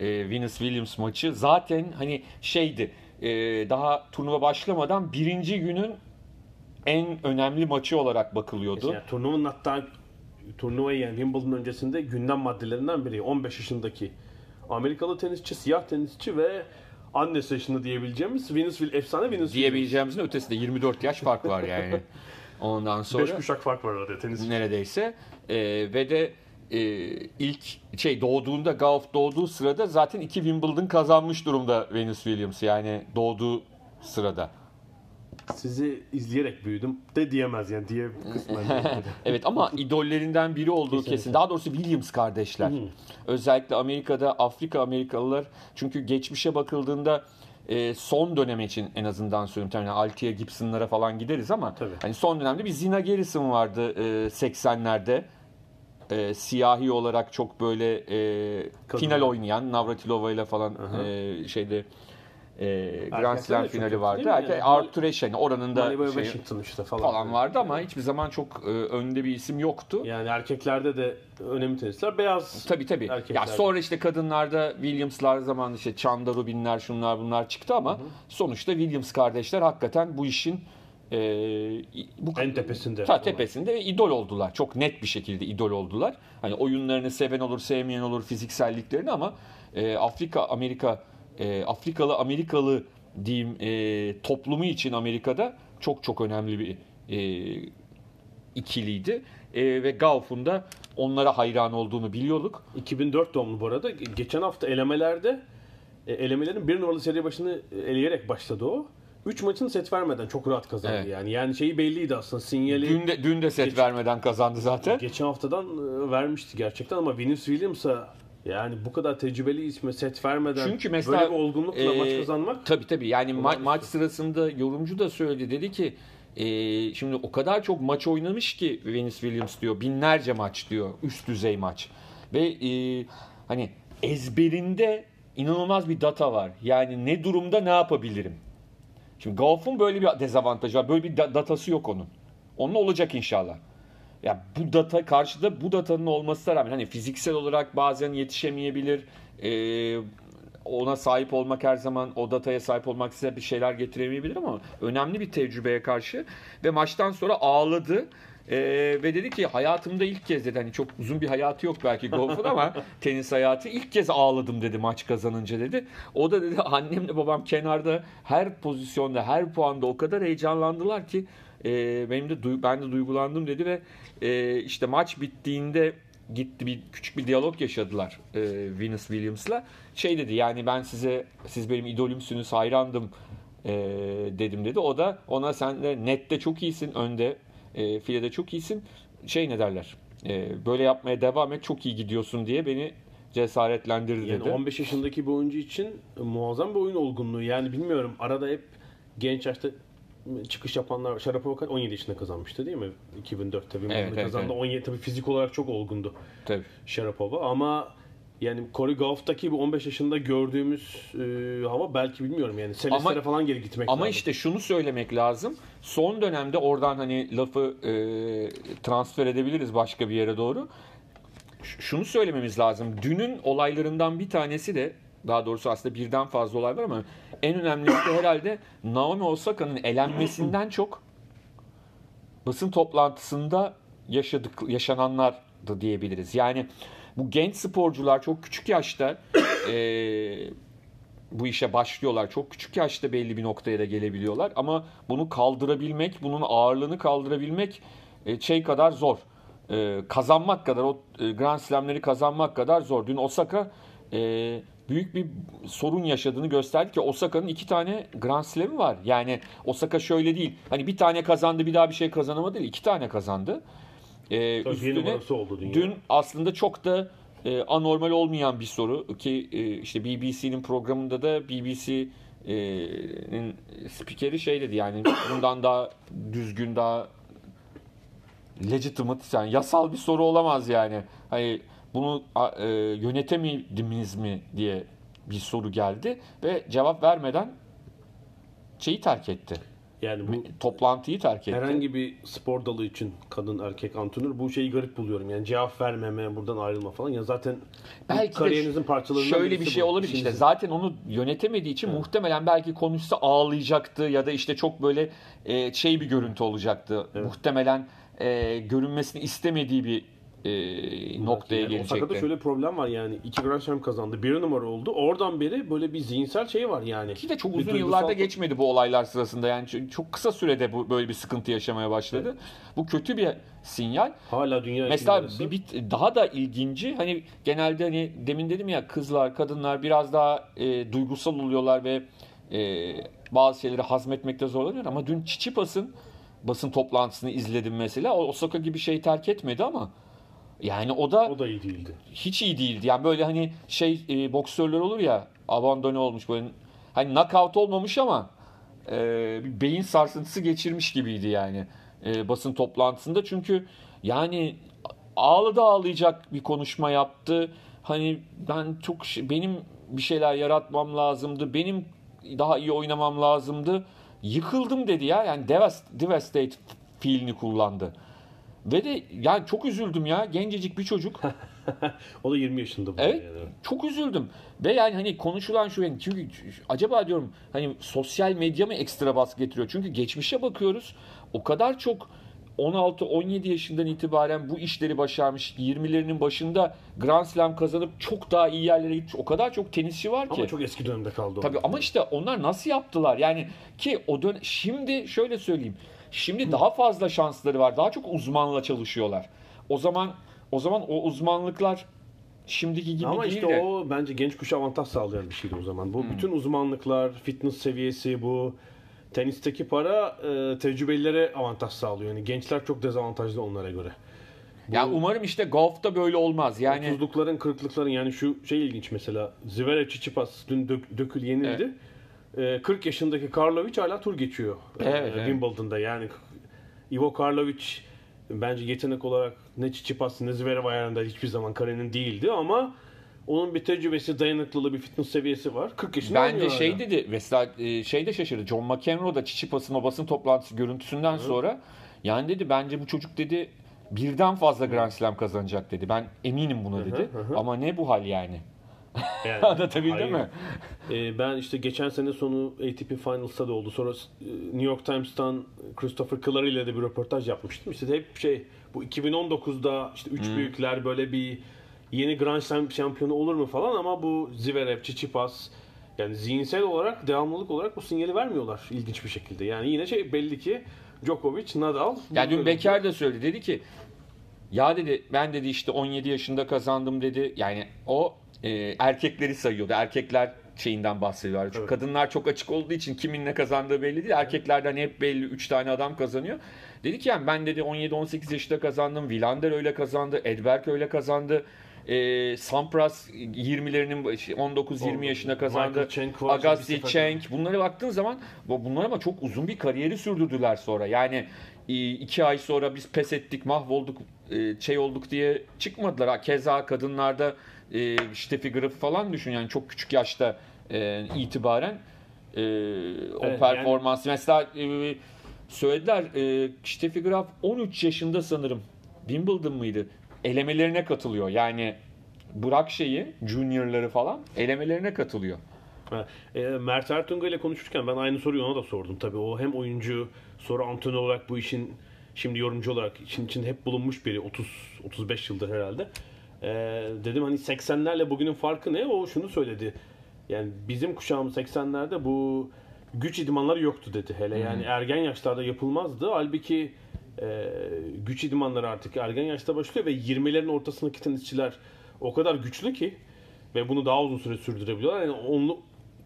e, Venus Williams maçı zaten hani şeydi e, daha turnuva başlamadan birinci günün en önemli maçı olarak bakılıyordu. Yani turnuvanın hatta turnuvayı yani Wimbledon öncesinde gündem maddelerinden biri 15 yaşındaki Amerikalı tenisçi, siyah tenisçi ve annesi yaşında diyebileceğimiz Venus Will efsane Venus Williams. Diyebileceğimizin ötesinde 24 yaş fark var yani. Ondan sonra 5 kuşak fark var arada tenis. neredeyse E, ve de e, ilk şey doğduğunda Gauff doğduğu sırada zaten iki Wimbledon kazanmış durumda Venus Williams yani doğduğu sırada. Sizi izleyerek büyüdüm de diyemez yani diye kısmen. Evet ama idollerinden biri olduğu kesin. Daha doğrusu Williams kardeşler. Özellikle Amerika'da Afrika Amerikalılar çünkü geçmişe bakıldığında e, son dönem için en azından söyleyeyim. Tabii Altia Gibson'lara falan gideriz ama Tabii. hani son dönemde bir Zina Garrison vardı e, 80'lerde. E, siyahi olarak çok böyle e, Kadın. final oynayan Navratilova ile falan e, şeyde e, Grand Slam finali vardı. Erkek yani? Arthur Ashe yani oranın da şey, işte falan. falan vardı ama hiçbir zaman çok e, önde bir isim yoktu. Yani erkeklerde de önemli tenisçiler beyaz. Tabii tabii. Ya sonra işte kadınlarda Williams'lar zaman işte Chanda Rubin'ler şunlar bunlar çıktı ama sonuçta Williams kardeşler hakikaten bu işin e, bu En tepesinde. Ta tepesinde ve idol oldular. Çok net bir şekilde idol oldular. Hani oyunlarını seven olur, sevmeyen olur, fizikselliklerini ama e, Afrika Amerika e, Afrikalı Amerikalı diyeyim e, toplumu için Amerika'da çok çok önemli bir e, ikiliydi. E, ve Gauff'un da onlara hayran olduğunu biliyorduk. 2004 doğumlu bu arada. Geçen hafta elemelerde e, elemelerin bir numaralı seri başını eleyerek başladı o. 3 maçını set vermeden çok rahat kazandı Evet. yani. Yani şeyi belliydi aslında sinyali. Dün de, dün de set Geç- vermeden kazandı zaten. Geçen haftadan e, vermişti gerçekten ama Venus Williams'a Yani bu kadar tecrübeli isme set vermeden Çünkü mesela böyle bir olgunlukla e, maç kazanmak Tabii tabii. Yani ma- maç sırasında yorumcu da söyledi. Dedi ki e, şimdi o kadar çok maç oynamış ki Venus Williams diyor. Binlerce maç diyor. Üst düzey maç. Ve e, hani ezberinde inanılmaz bir data var. Yani ne durumda ne yapabilirim? Şimdi golf'un böyle bir dezavantajı var. Böyle bir da- datası yok onun. Onun olacak inşallah. Ya bu data karşıda bu datanın olmasına rağmen hani fiziksel olarak bazen yetişemeyebilir. Ee, ona sahip olmak her zaman o dataya sahip olmak size bir şeyler getiremeyebilir ama önemli bir tecrübeye karşı ve maçtan sonra ağladı. Ee, ve dedi ki hayatımda ilk kez dedi hani çok uzun bir hayatı yok belki golfun ama tenis hayatı ilk kez ağladım dedi maç kazanınca dedi. O da dedi annemle babam kenarda her pozisyonda her puanda o kadar heyecanlandılar ki e, benim de ben de duygulandım dedi ve e, işte maç bittiğinde gitti bir küçük bir diyalog yaşadılar e, Venus Williams'la. Şey dedi yani ben size siz benim idolümsünüz hayrandım e, dedim dedi. O da ona sen de nette çok iyisin önde e, filede çok iyisin şey ne derler e, böyle yapmaya devam et çok iyi gidiyorsun diye beni cesaretlendirdi yani dedi. 15 yaşındaki bir oyuncu için muazzam bir oyun olgunluğu. Yani bilmiyorum arada hep genç yaşta çıkış yapanlar. Sharapova kaç- 17 yaşında kazanmıştı değil mi? 2004'te Wimbledon'da Evet, evet, kazandı. evet. 17 tabii fizik olarak çok olgundu Tabii. Sharapova ama yani Corey Goff'taki bu 15 yaşında gördüğümüz e, hava belki bilmiyorum yani Celeste'lere falan geri gitmek Ama lazım. işte şunu söylemek lazım. Son dönemde oradan hani lafı e, transfer edebiliriz başka bir yere doğru. Ş- Şunu söylememiz lazım. Dünün olaylarından bir tanesi de daha doğrusu aslında birden fazla olay var ama en önemlisi de herhalde Naomi Osaka'nın elenmesinden çok basın toplantısında yaşadık yaşananlardı diyebiliriz. Yani bu genç sporcular çok küçük yaşta e, bu işe başlıyorlar. Çok küçük yaşta belli bir noktaya da gelebiliyorlar. Ama bunu kaldırabilmek, bunun ağırlığını kaldırabilmek e, şey kadar zor. E, kazanmak kadar, o e, Grand Slam'leri kazanmak kadar zor. Dün Osaka e, büyük bir sorun yaşadığını gösterdi ki Osaka'nın iki tane Grand Slam'i var. Yani Osaka şöyle değil. Hani bir tane kazandı bir daha bir şey kazanamadı değil. iki tane kazandı. E, Tabii üstüne oldu dünya. dün aslında çok da e, anormal olmayan bir soru ki e, işte BBC'nin programında da BBC'nin spikeri şey dedi yani bundan daha düzgün daha legitimate yani yasal bir soru olamaz yani. Hani bunu e, yönetemediniz mi diye bir soru geldi ve cevap vermeden şeyi terk etti. Yani bu Toplantıyı terk etti. herhangi bir spor dalı için kadın erkek antrenör bu şeyi garip buluyorum. Yani cevap vermeme, buradan ayrılma falan. Ya zaten Belki kariyerinizin parçalarından şöyle bir şey bu. olabilir işte zaten onu yönetemediği için muhtemelen belki konuşsa ağlayacaktı ya da işte çok böyle e, şey bir görüntü olacaktı. Muhtemelen e, görünmesini istemediği bir e, noktaya yani Osaka'da gelecekti. şöyle problem var yani. iki Grand Slam kazandı. Bir numara oldu. Oradan beri böyle bir zihinsel şey var yani. Ki de çok Bir uzun duygusal- yıllarda geçmedi bu olaylar sırasında yani çok- kısa sürede bu böyle bir sıkıntı yaşamaya başladı. Bu kötü bir sinyal. Hala dünya Mesela bir, bir daha da ilginci hani genelde hani demin dedim ya kızlar kadınlar biraz daha e, duygusal oluyorlar ve e, bazı şeyleri hazmetmekte zorlanıyor ama dün Çiçipas'ın basın toplantısını izledim mesela. O Osaka gibi şey terk etmedi ama yani o da o da iyi değildi. hiç iyi değildi. Yani böyle hani şey e, boksörler olur ya abandone olmuş böyle hani knockout olmamış ama e, bir beyin sarsıntısı geçirmiş gibiydi yani e, basın toplantısında. Çünkü yani ağladı ağlayacak bir konuşma yaptı. Hani ben çok şey- benim bir şeyler yaratmam lazımdı. Benim daha iyi oynamam lazımdı. Yıkıldım dedi ya. Yani devast, devastate fiilini kullandı. Ve de yani çok üzüldüm ya. Gencecik bir çocuk. O da 20 yaşında bu. Evet. Yani. Çok üzüldüm. Ve yani hani konuşulan şu yani çünkü acaba diyorum hani sosyal medya mı ekstra baskı getiriyor? Çünkü geçmişe bakıyoruz. O kadar çok 16-17 yaşından itibaren bu işleri başarmış, 20'lerinin başında Grand Slam kazanıp çok daha iyi yerlere gitmiş. O kadar çok tenisçi var ki. Ama çok eski dönemde kaldı. Tabii ama işte onlar nasıl yaptılar? Yani ki o dön şimdi şöyle söyleyeyim. Şimdi daha fazla şansları var. Daha çok uzmanla çalışıyorlar. O zaman o zaman o uzmanlıklar şimdiki gibi Ama değil işte de. o bence genç kuşa avantaj sağlayan bir şeydi o zaman. Bu bütün uzmanlıklar, fitness seviyesi bu tenisteki para e, tecrübelilere avantaj sağlıyor. Yani gençler çok dezavantajlı onlara göre. Yani umarım işte golf'ta böyle olmaz. Yani 30'lukların 40'lıkların yani şu şey ilginç mesela Zverev Tsitsipas dün dök, dökül yenildi. Ee, 40 yaşındaki Karlovic hala tur geçiyor ee, Evet, evet. Wimbledon'da. Yani Ivo Karlovic bence yetenek olarak ne Tsitsipas ne Zverev ayarında hiçbir zaman karenin değildi ama onun bir tecrübesi, dayanıklılığı, bir fitness seviyesi var. 40 yaşında Bence şey hala. dedi mesela e, şey de şaşırdı. John McEnroe da Çiçipas'ın o basın toplantısı görüntüsünden sonra yani dedi bence bu çocuk dedi birden fazla Grand Slam kazanacak dedi. Ben eminim buna dedi. Ama ne bu hal yani? Yani, Anlatabildim mi? Ee, ben işte geçen sene sonu ATP Finals'ta da oldu. Sonra e, New York Times'tan Christopher Clark ile de bir röportaj yapmıştım. İşte hep şey bu 2019'da işte üç büyükler böyle bir yeni Grand Slam şampiyonu olur mu falan ama bu Zverev, Tsitsipas yani zihinsel olarak, devamlılık olarak bu sinyali vermiyorlar ilginç bir şekilde. Yani yine şey belli ki Djokovic, Nadal Ya dün Bekar da söyledi. Dedi ki ya dedi ben dedi işte 17 yaşında kazandım dedi. Yani o e, erkekleri sayıyordu. Erkekler şeyinden bahsediyorlar. Çünkü Evet. kadınlar çok açık olduğu için kimin ne kazandığı belli değil. Erkeklerden hep belli 3 tane adam kazanıyor. Dedi ki yani ben dedi 17-18 yaşında kazandım. Vilander öyle kazandı. Edberg öyle kazandı. E, Sampras 20'lerinin 19-20 yaşında kazandı. Agassi, Cheng bunlara baktığın zaman bu- bunlar ama çok uzun bir kariyeri sürdürdüler sonra. Yani e, iki ay sonra biz pes ettik, mahvolduk, e, şey olduk diye çıkmadılar. Keza kadınlarda e, Steffi Graf falan düşün yani çok küçük yaşta e, itibaren e, o Evet, performans. Mesela e, söylediler e, Steffi Graf 13 yaşında sanırım Wimbledon mıydı? Elemelerine katılıyor. Yani bırak şeyi, juniorları falan elemelerine katılıyor. Ha, e, Mert Ertunga ile konuşurken ben aynı soruyu ona da sordum tabii. O hem oyuncu sonra antrenör olarak bu işin şimdi yorumcu olarak için içinde hep bulunmuş biri 30 35 yıldır herhalde. E, dedim hani 80'lerle bugünün farkı ne? O şunu söyledi. Yani bizim kuşağımız 80'lerde bu güç idmanları yoktu dedi. Hele yani ergen yaşlarda yapılmazdı. Halbuki e, güç idmanları artık ergen yaşta başlıyor ve 20'lerin ortasındaki tenisçiler o kadar güçlü ki ve bunu daha uzun süre sürdürebiliyorlar. Yani onlu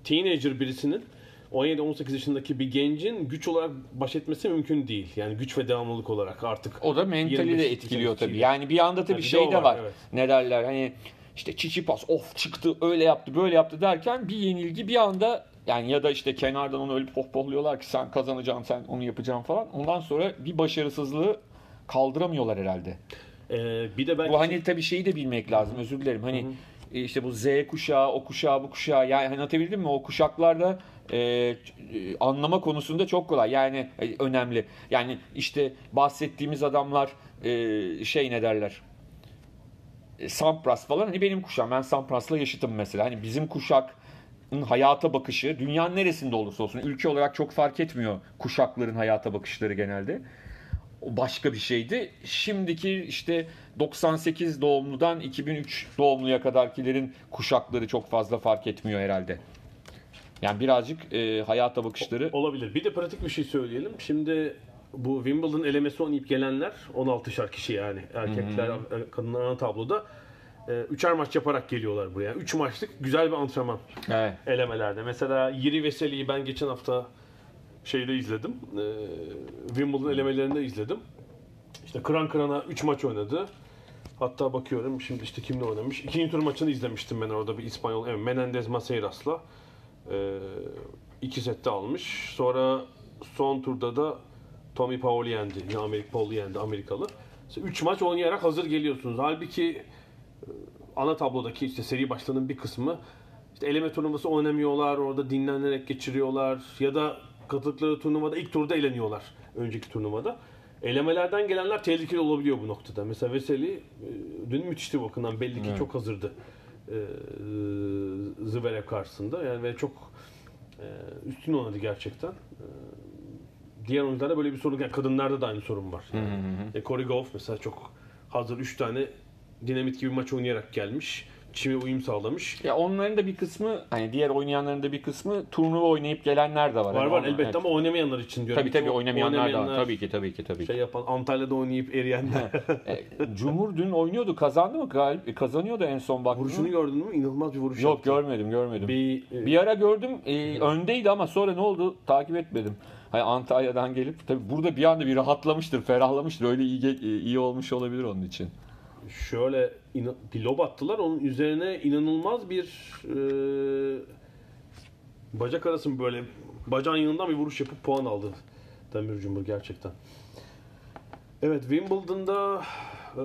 teenager birisinin 17-18 yaşındaki bir gencin güç olarak baş etmesi mümkün değil. Yani güç ve devamlılık olarak artık. O da mentali 25 de etkiliyor tabii. Yani bir anda tabii de şey de var, var. evet. Ne derler hani işte Çiçipas of çıktı öyle yaptı böyle yaptı derken bir yenilgi bir anda yani ya da işte kenardan onu öyle pohpohluyorlar ki sen kazanacaksın sen onu yapacaksın falan. Ondan sonra bir başarısızlığı kaldıramıyorlar herhalde. Ee, bir de belki Bu hani tabii şeyi de bilmek lazım özür dilerim. Hani e, işte bu Z kuşağı, o kuşağı, bu kuşağı yani hani anlatabildim mi? O kuşaklarda e, e, anlama konusunda çok kolay. Yani e, önemli. Yani işte bahsettiğimiz adamlar e, şey ne derler? E, Sampras falan hani benim kuşağım. Ben Sampras'la yaşıtım mesela. Hani bizim kuşak hayata bakışı dünyanın neresinde olursa olsun ülke olarak çok fark etmiyor kuşakların hayata bakışları genelde. O başka bir şeydi. Şimdiki işte 98 doğumludan 2003 doğumluya kadarkilerin kuşakları çok fazla fark etmiyor herhalde. Yani birazcık e, hayata bakışları olabilir. Bir de pratik bir şey söyleyelim. Şimdi bu Wimbledon elemesi oynayıp gelenler 16'şar kişi yani erkekler, kadınlar ana tabloda e, üçer maç yaparak geliyorlar buraya. Üç maçlık güzel bir antrenman evet. elemelerde. Mesela Yiri Veseli'yi ben geçen hafta şeyde izledim. E, Wimbledon elemelerinde izledim. İşte kıran kırana 3 maç oynadı. Hatta bakıyorum şimdi işte kimle oynamış. İkinci tur maçını izlemiştim ben orada bir İspanyol. Evet, Menendez Maceiras'la. E, iki sette almış. Sonra son turda da Tommy Paul'u yendi. Yine Amerik Paul'u yendi Amerikalı. 3 maç oynayarak hazır geliyorsunuz. Halbuki ana tablodaki işte seri başlarının bir kısmı işte eleme turnuvası oynamıyorlar, orada dinlenerek geçiriyorlar ya da katıldıkları turnuvada ilk turda eleniyorlar önceki turnuvada. Elemelerden gelenler tehlikeli olabiliyor bu noktada. Mesela Veseli e, dün müthişti o bakımdan belli ki çok hazırdı. E, Zverev karşısında yani ve çok e, üstün oynadı gerçekten. E, diğer oyuncularda böyle bir sorun yani kadınlarda da aynı sorun var. Yani. E, Corey Goff mesela çok hazır 3 tane dinamit gibi maç oynayarak gelmiş. Çime uyum sağlamış. Ya onların da bir kısmı hani diğer oynayanların da bir kısmı turnuva oynayıp gelenler de var. Var Hani var elbette evet. ama oynamayanlar için diyorum. Tabii tabii Çoğu oynamayanlar da var. Tabii ki tabii ki tabii. Şey yapan Antalya'da oynayıp eriyenler. E, Cumhur dün oynuyordu. Kazandı mı? Galip kazanıyordu en son baktım. Vuruşunu gördün mü? İnanılmaz bir vuruş Yok yaptı. görmedim görmedim. Bir, Bir, e, ara gördüm e, öndeydi ama sonra ne oldu takip etmedim. Hani Antalya'dan gelip tabii burada bir anda bir rahatlamıştır, ferahlamıştır. Öyle iyi e, iyi olmuş olabilir onun için. Şöyle bir lob attılar. Onun üzerine inanılmaz bir e, bacak arası böyle bacağın yanından bir vuruş yapıp puan aldı Demir Cumhur gerçekten. Evet Wimbledon'da e,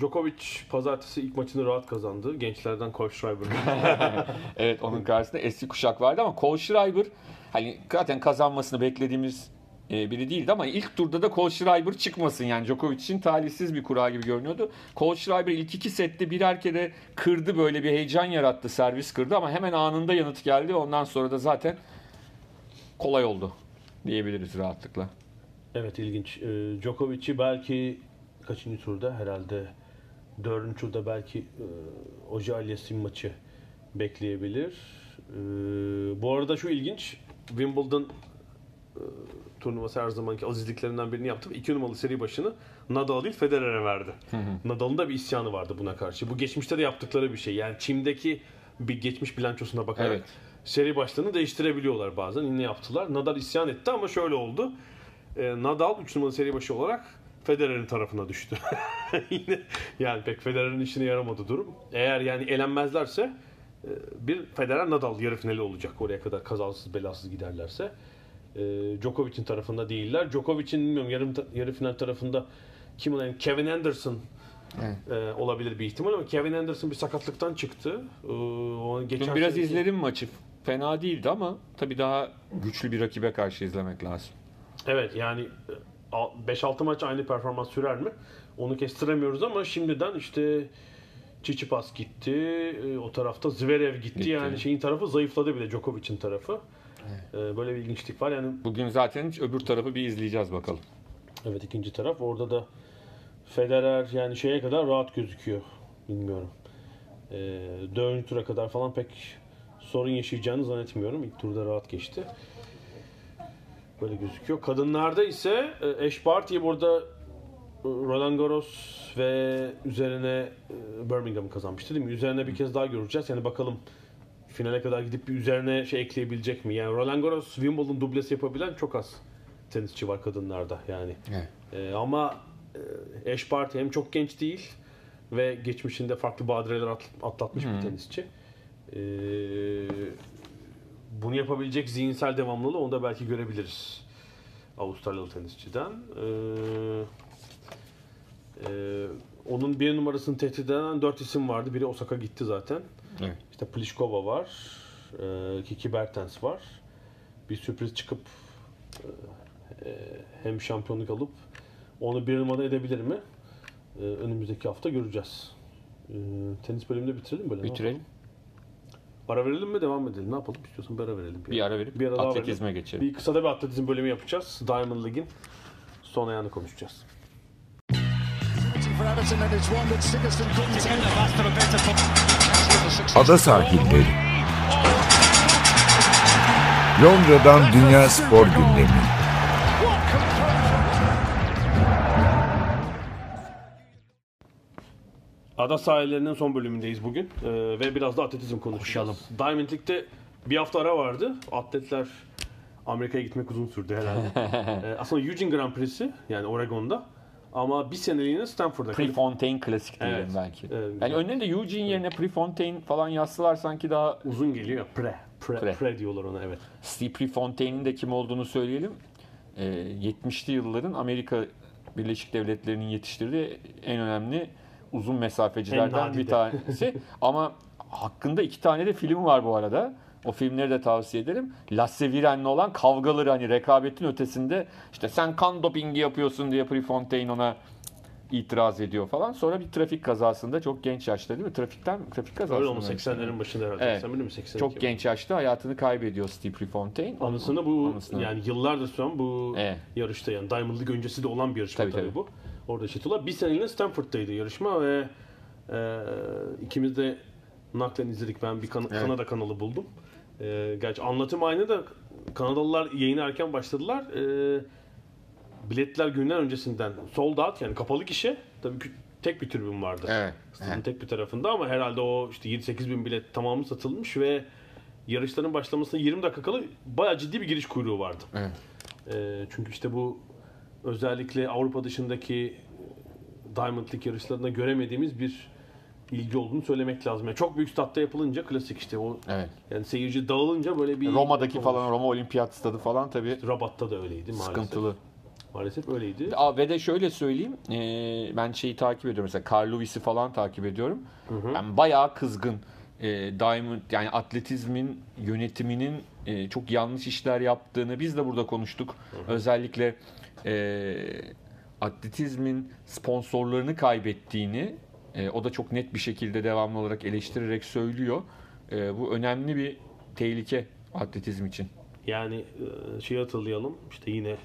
Djokovic pazartesi ilk maçını rahat kazandı. Gençlerden Cole Schreiber. Evet onun karşısında eski kuşak vardı ama Cole Schreiber hani zaten kazanmasını beklediğimiz e, biri değildi ama ilk turda da Cole Schreiber çıkmasın yani Djokovic için talihsiz bir kura gibi görünüyordu. Cole Schreiber ilk iki sette birer kere kırdı böyle bir heyecan yarattı servis kırdı ama hemen anında yanıt geldi ondan sonra da zaten kolay oldu diyebiliriz rahatlıkla. Evet ilginç. Ee, Djokovic'i belki kaçıncı turda? Herhalde dördüncü turda belki e, Oje Aliassime maçı bekleyebilir. Ee, bu arada şu ilginç. Wimbledon e, turnuvası her zamanki azizliklerinden birini yaptı. ve iki numaralı seri başını Nadal değil Federer'e verdi. Nadal'ın da bir isyanı vardı buna karşı. Bu geçmişte de yaptıkları bir şey. Yani çimdeki bir geçmiş bilançosuna bakarak Evet. seri başlarını değiştirebiliyorlar bazen. Yine yaptılar. Nadal isyan etti ama şöyle oldu. Ee, Nadal 3 numaralı seri başı olarak Federer'in tarafına düştü. Yine yani pek Federer'in işine yaramadı durum. Eğer yani elenmezlerse e, bir Federer Nadal yarı finali olacak. Oraya kadar kazasız belasız giderlerse. E, Djokovic'in tarafında değiller. Djokovic'in bilmiyorum yarım yarı final tarafında kim olan Kevin Anderson e, olabilir bir ihtimal ama Kevin Anderson bir sakatlıktan çıktı. E, o geçen Dün biraz seneki- izledim maçı. Fena değildi ama tabii daha güçlü bir rakibe karşı izlemek lazım. Evet yani e, 5-6 maç aynı performans sürer mi? Onu kestiremiyoruz ama şimdiden işte Çiçipas gitti. e, O tarafta Zverev gitti. Gitti. Yani şeyin tarafı zayıfladı bile Djokovic'in tarafı. E, Böyle bir ilginçlik var. Yani Bugün zaten öbür tarafı bir izleyeceğiz bakalım. evet ikinci taraf orada da Federer yani şeye kadar rahat gözüküyor. Bilmiyorum. E, dördüncü tura kadar falan pek sorun yaşayacağını zannetmiyorum. İlk turda rahat geçti. Böyle gözüküyor. Kadınlarda ise e, Ash Barty burada e, Roland Garros ve üzerine e, Birmingham'ı kazanmıştı değil mi? Üzerine bir kez daha göreceğiz. Yani bakalım finale kadar gidip bir üzerine şey ekleyebilecek mi? Yani Roland Garros, Wimbledon dublesi yapabilen çok az tenisçi var kadınlarda yani. Evet. E, ama e, Ash Barty hem çok genç değil ve geçmişinde farklı badireler at- atlatmış bir tenisçi. E, bunu yapabilecek zihinsel devamlılığı onu da belki görebiliriz. Avustralyalı tenisçiden. E, e, onun bir numarasını tehdit eden dört isim vardı. Biri Osaka gitti zaten. Evet. İşte Pliskova var. E, Kiki Bertens var. Bir sürpriz çıkıp e, e, hem şampiyonluk alıp onu bir numara edebilir mi? E, önümüzdeki hafta göreceğiz. E, tenis bölümünde bitirelim böyle. Bitirelim. Ara verelim mi devam edelim? Ne yapalım? İstiyorsan bir ara verelim. Bir ara verip Bir ara atletizme verelim. geçelim. Bir kısa da bir atletizm bölümü yapacağız. Diamond League'in son ayağını konuşacağız. Ada sahilleri. Londra'dan Dünya Spor Gündemi. Ada sahillerinin son bölümündeyiz bugün Ee, ve biraz da atletizm konuşacağız. Diamond League'de bir hafta ara vardı. Atletler Amerika'ya gitmek uzun sürdü herhalde. Ee, aslında Eugene Grand Prix'si yani Oregon'da ama bir seneliğine Stanford'da. Prefontaine klasik diyelim Evet. belki. Evet. Yani önüne de Eugene yerine Prefontaine falan yazsalar sanki daha Uzun geliyor. Pre. Pre, Pre. pre. diyorlar ona evet. Steve Prefontaine'in de kim olduğunu söyleyelim. Ee, 70'li yılların Amerika Birleşik Devletleri'nin yetiştirdiği en önemli uzun En mesafecilerden bir tanesi. Ama hakkında iki tane de film var bu arada. O filmleri de tavsiye ederim. Lasse Viren'le olan kavgaları hani rekabetin ötesinde işte sen kan dopingi yapıyorsun diye Prefontaine ona itiraz ediyor falan. Sonra bir trafik kazasında çok genç yaşta değil mi? Trafikten trafik kazası. Öyle olmuş demiştim? 80'lerin başında herhalde. Evet. 81 mi 82 Çok genç yaşta hayatını kaybediyor Steve Prefontaine. Anısını bu Anısını. yani yıllardır süren bu Evet. yarışta yani Diamond League öncesi de olan bir yarışma Tabii, tabii, tabii. bu. Orada yaşatıyorlar. Bir seneliğine Stanford'daydı yarışma ve e, ikimiz de naklen izledik. Ben bir kan- Kanada kanalı buldum. Ee, gerçi anlatım aynı da Kanadalılar yayına erken başladılar. Ee, biletler günden öncesinden sold out yani kapalı gişe. Tabii ki tek bir tribün vardı. Evet. Stadın Evet. tek bir tarafında ama herhalde o işte 7-8 bin bilet tamamı satılmış ve yarışların başlamasına 20 dakika kala bayağı ciddi bir giriş kuyruğu vardı. Evet. Ee, çünkü işte bu özellikle Avrupa dışındaki Diamond League yarışlarında göremediğimiz bir ilgi olduğunu söylemek lazım. Yani çok büyük statta yapılınca klasik işte o Evet. yani seyirci dağılınca böyle bir Roma'daki falan Roma Olimpiyat Stadı falan tabii Rabat'ta da öyleydi maalesef. sıkıntılı. Maalesef öyleydi. Aa, ve de şöyle söyleyeyim. e, ben şeyi takip ediyorum mesela Carl Lewis'i falan takip ediyorum. Ben bayağı kızgın. E, Diamond yani atletizmin yönetiminin e, çok yanlış işler yaptığını biz de burada konuştuk. Özellikle e, atletizmin sponsorlarını kaybettiğini e, o da çok net bir şekilde devamlı olarak eleştirerek söylüyor. E, bu önemli bir tehlike atletizm için. Yani e, şeyi hatırlayalım işte yine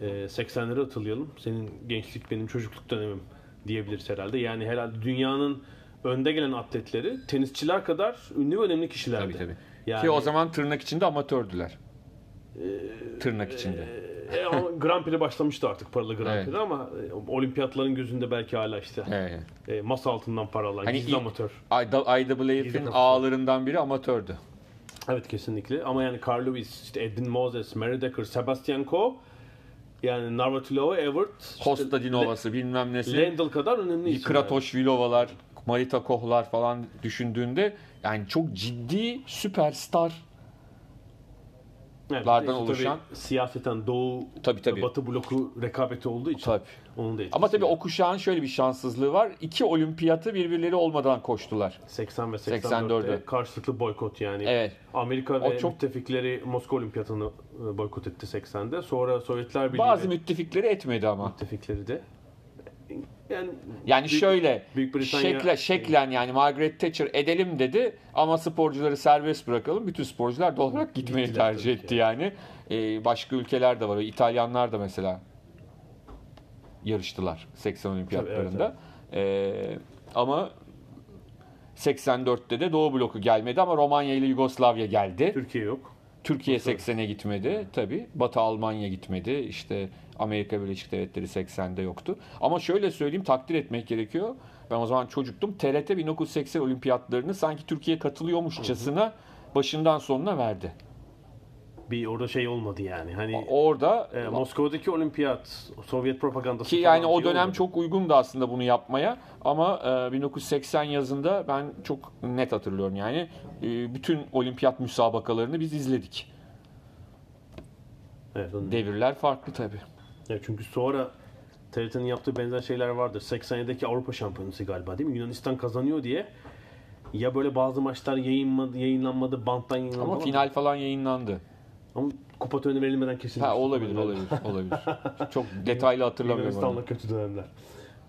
e, 80'leri hatırlayalım. Senin gençlik benim çocukluk dönemim diyebiliriz herhalde. Yani herhalde dünyanın önde gelen atletleri tenisçiler kadar ünlü ve önemli kişilerdi. Tabii tabii. Yani, Ki o zaman tırnak içinde amatördüler. tırnak içinde. e, ama Grand Prix başlamıştı artık paralı Grand Evet. Prix ama e, olimpiyatların gözünde belki hala işte Evet. e, masa altından paralar, Hani gizli amatör. IAAF'in ağlarından biri amatördü. Evet kesinlikle ama yani Carl Lewis, işte Edwin Moses, Mary Decker, Sebastian Coe yani Navratilova, Evert, işte Costa Dinova'sı bilmem nesi. Lendl kadar önemli isimler. Kratoşvilovalar, Marita Kohlar falan düşündüğünde yani çok ciddi süperstar Evet, lardan işte oluşan- siyaseten Doğu Tabii, tabii. Batı bloku rekabeti olduğu için Tabii. onun da etkisi. Ama tabii o kuşağın şöyle bir şanssızlığı var. İki olimpiyatı birbirleri olmadan koştular. 80 ve 84'te. 84'te karşılıklı boykot yani. Evet. Amerika O ve çok- müttefikleri Moskova Olimpiyatını e, boykot etti 80'de. Sonra Sovyetler Birliği Bazı müttefikleri etmedi ama. müttefikleri de. Yani Yani Büyük- şöyle Büyük Britanya- şekle, şeklen yani Margaret Thatcher edelim dedi ama sporcuları serbest bırakalım. Bütün sporcular doğal olarak gitmeyi Gittiler tercih tabii etti yani. Ee, başka ülkeler de var. İtalyanlar da mesela yarıştılar 80 olimpiyatlarında. Ee, ama 84'te de Doğu bloku gelmedi ama Romanya ile Yugoslavya geldi. Türkiye yok. Türkiye 80'e gitmedi tabi. Batı Almanya gitmedi. İşte Amerika Birleşik Devletleri 80'de yoktu. Ama şöyle söyleyeyim takdir etmek gerekiyor. Ben o zaman çocuktum. TRT 1980 olimpiyatlarını sanki Türkiye katılıyormuşçasına başından sonuna verdi. Bir orada şey olmadı yani. Hani Orada e, Moskova'daki olimpiyat Sovyet propagandası ki yani o şey dönem olmadı. çok uygundu aslında bunu yapmaya ama e, 1980 yazında ben çok net hatırlıyorum yani e, bütün olimpiyat müsabakalarını biz izledik. Evet, onun- Devirler farklı tabi. Ya çünkü sonra TRT'nin yaptığı benzer şeyler vardır. 87'deki Avrupa Şampiyonası galiba değil mi? Yunanistan kazanıyor diye ya böyle bazı maçlar yayınmadı, yayınlanmadı, banttan yayınlanmadı. Ama final falan yayınlandı. Ama kupa töreni verilmeden kesilmiş. Ha olabilir olabilir olabilir. Çok detaylı hatırlamıyorum. Yunanistan'la kötü dönemler.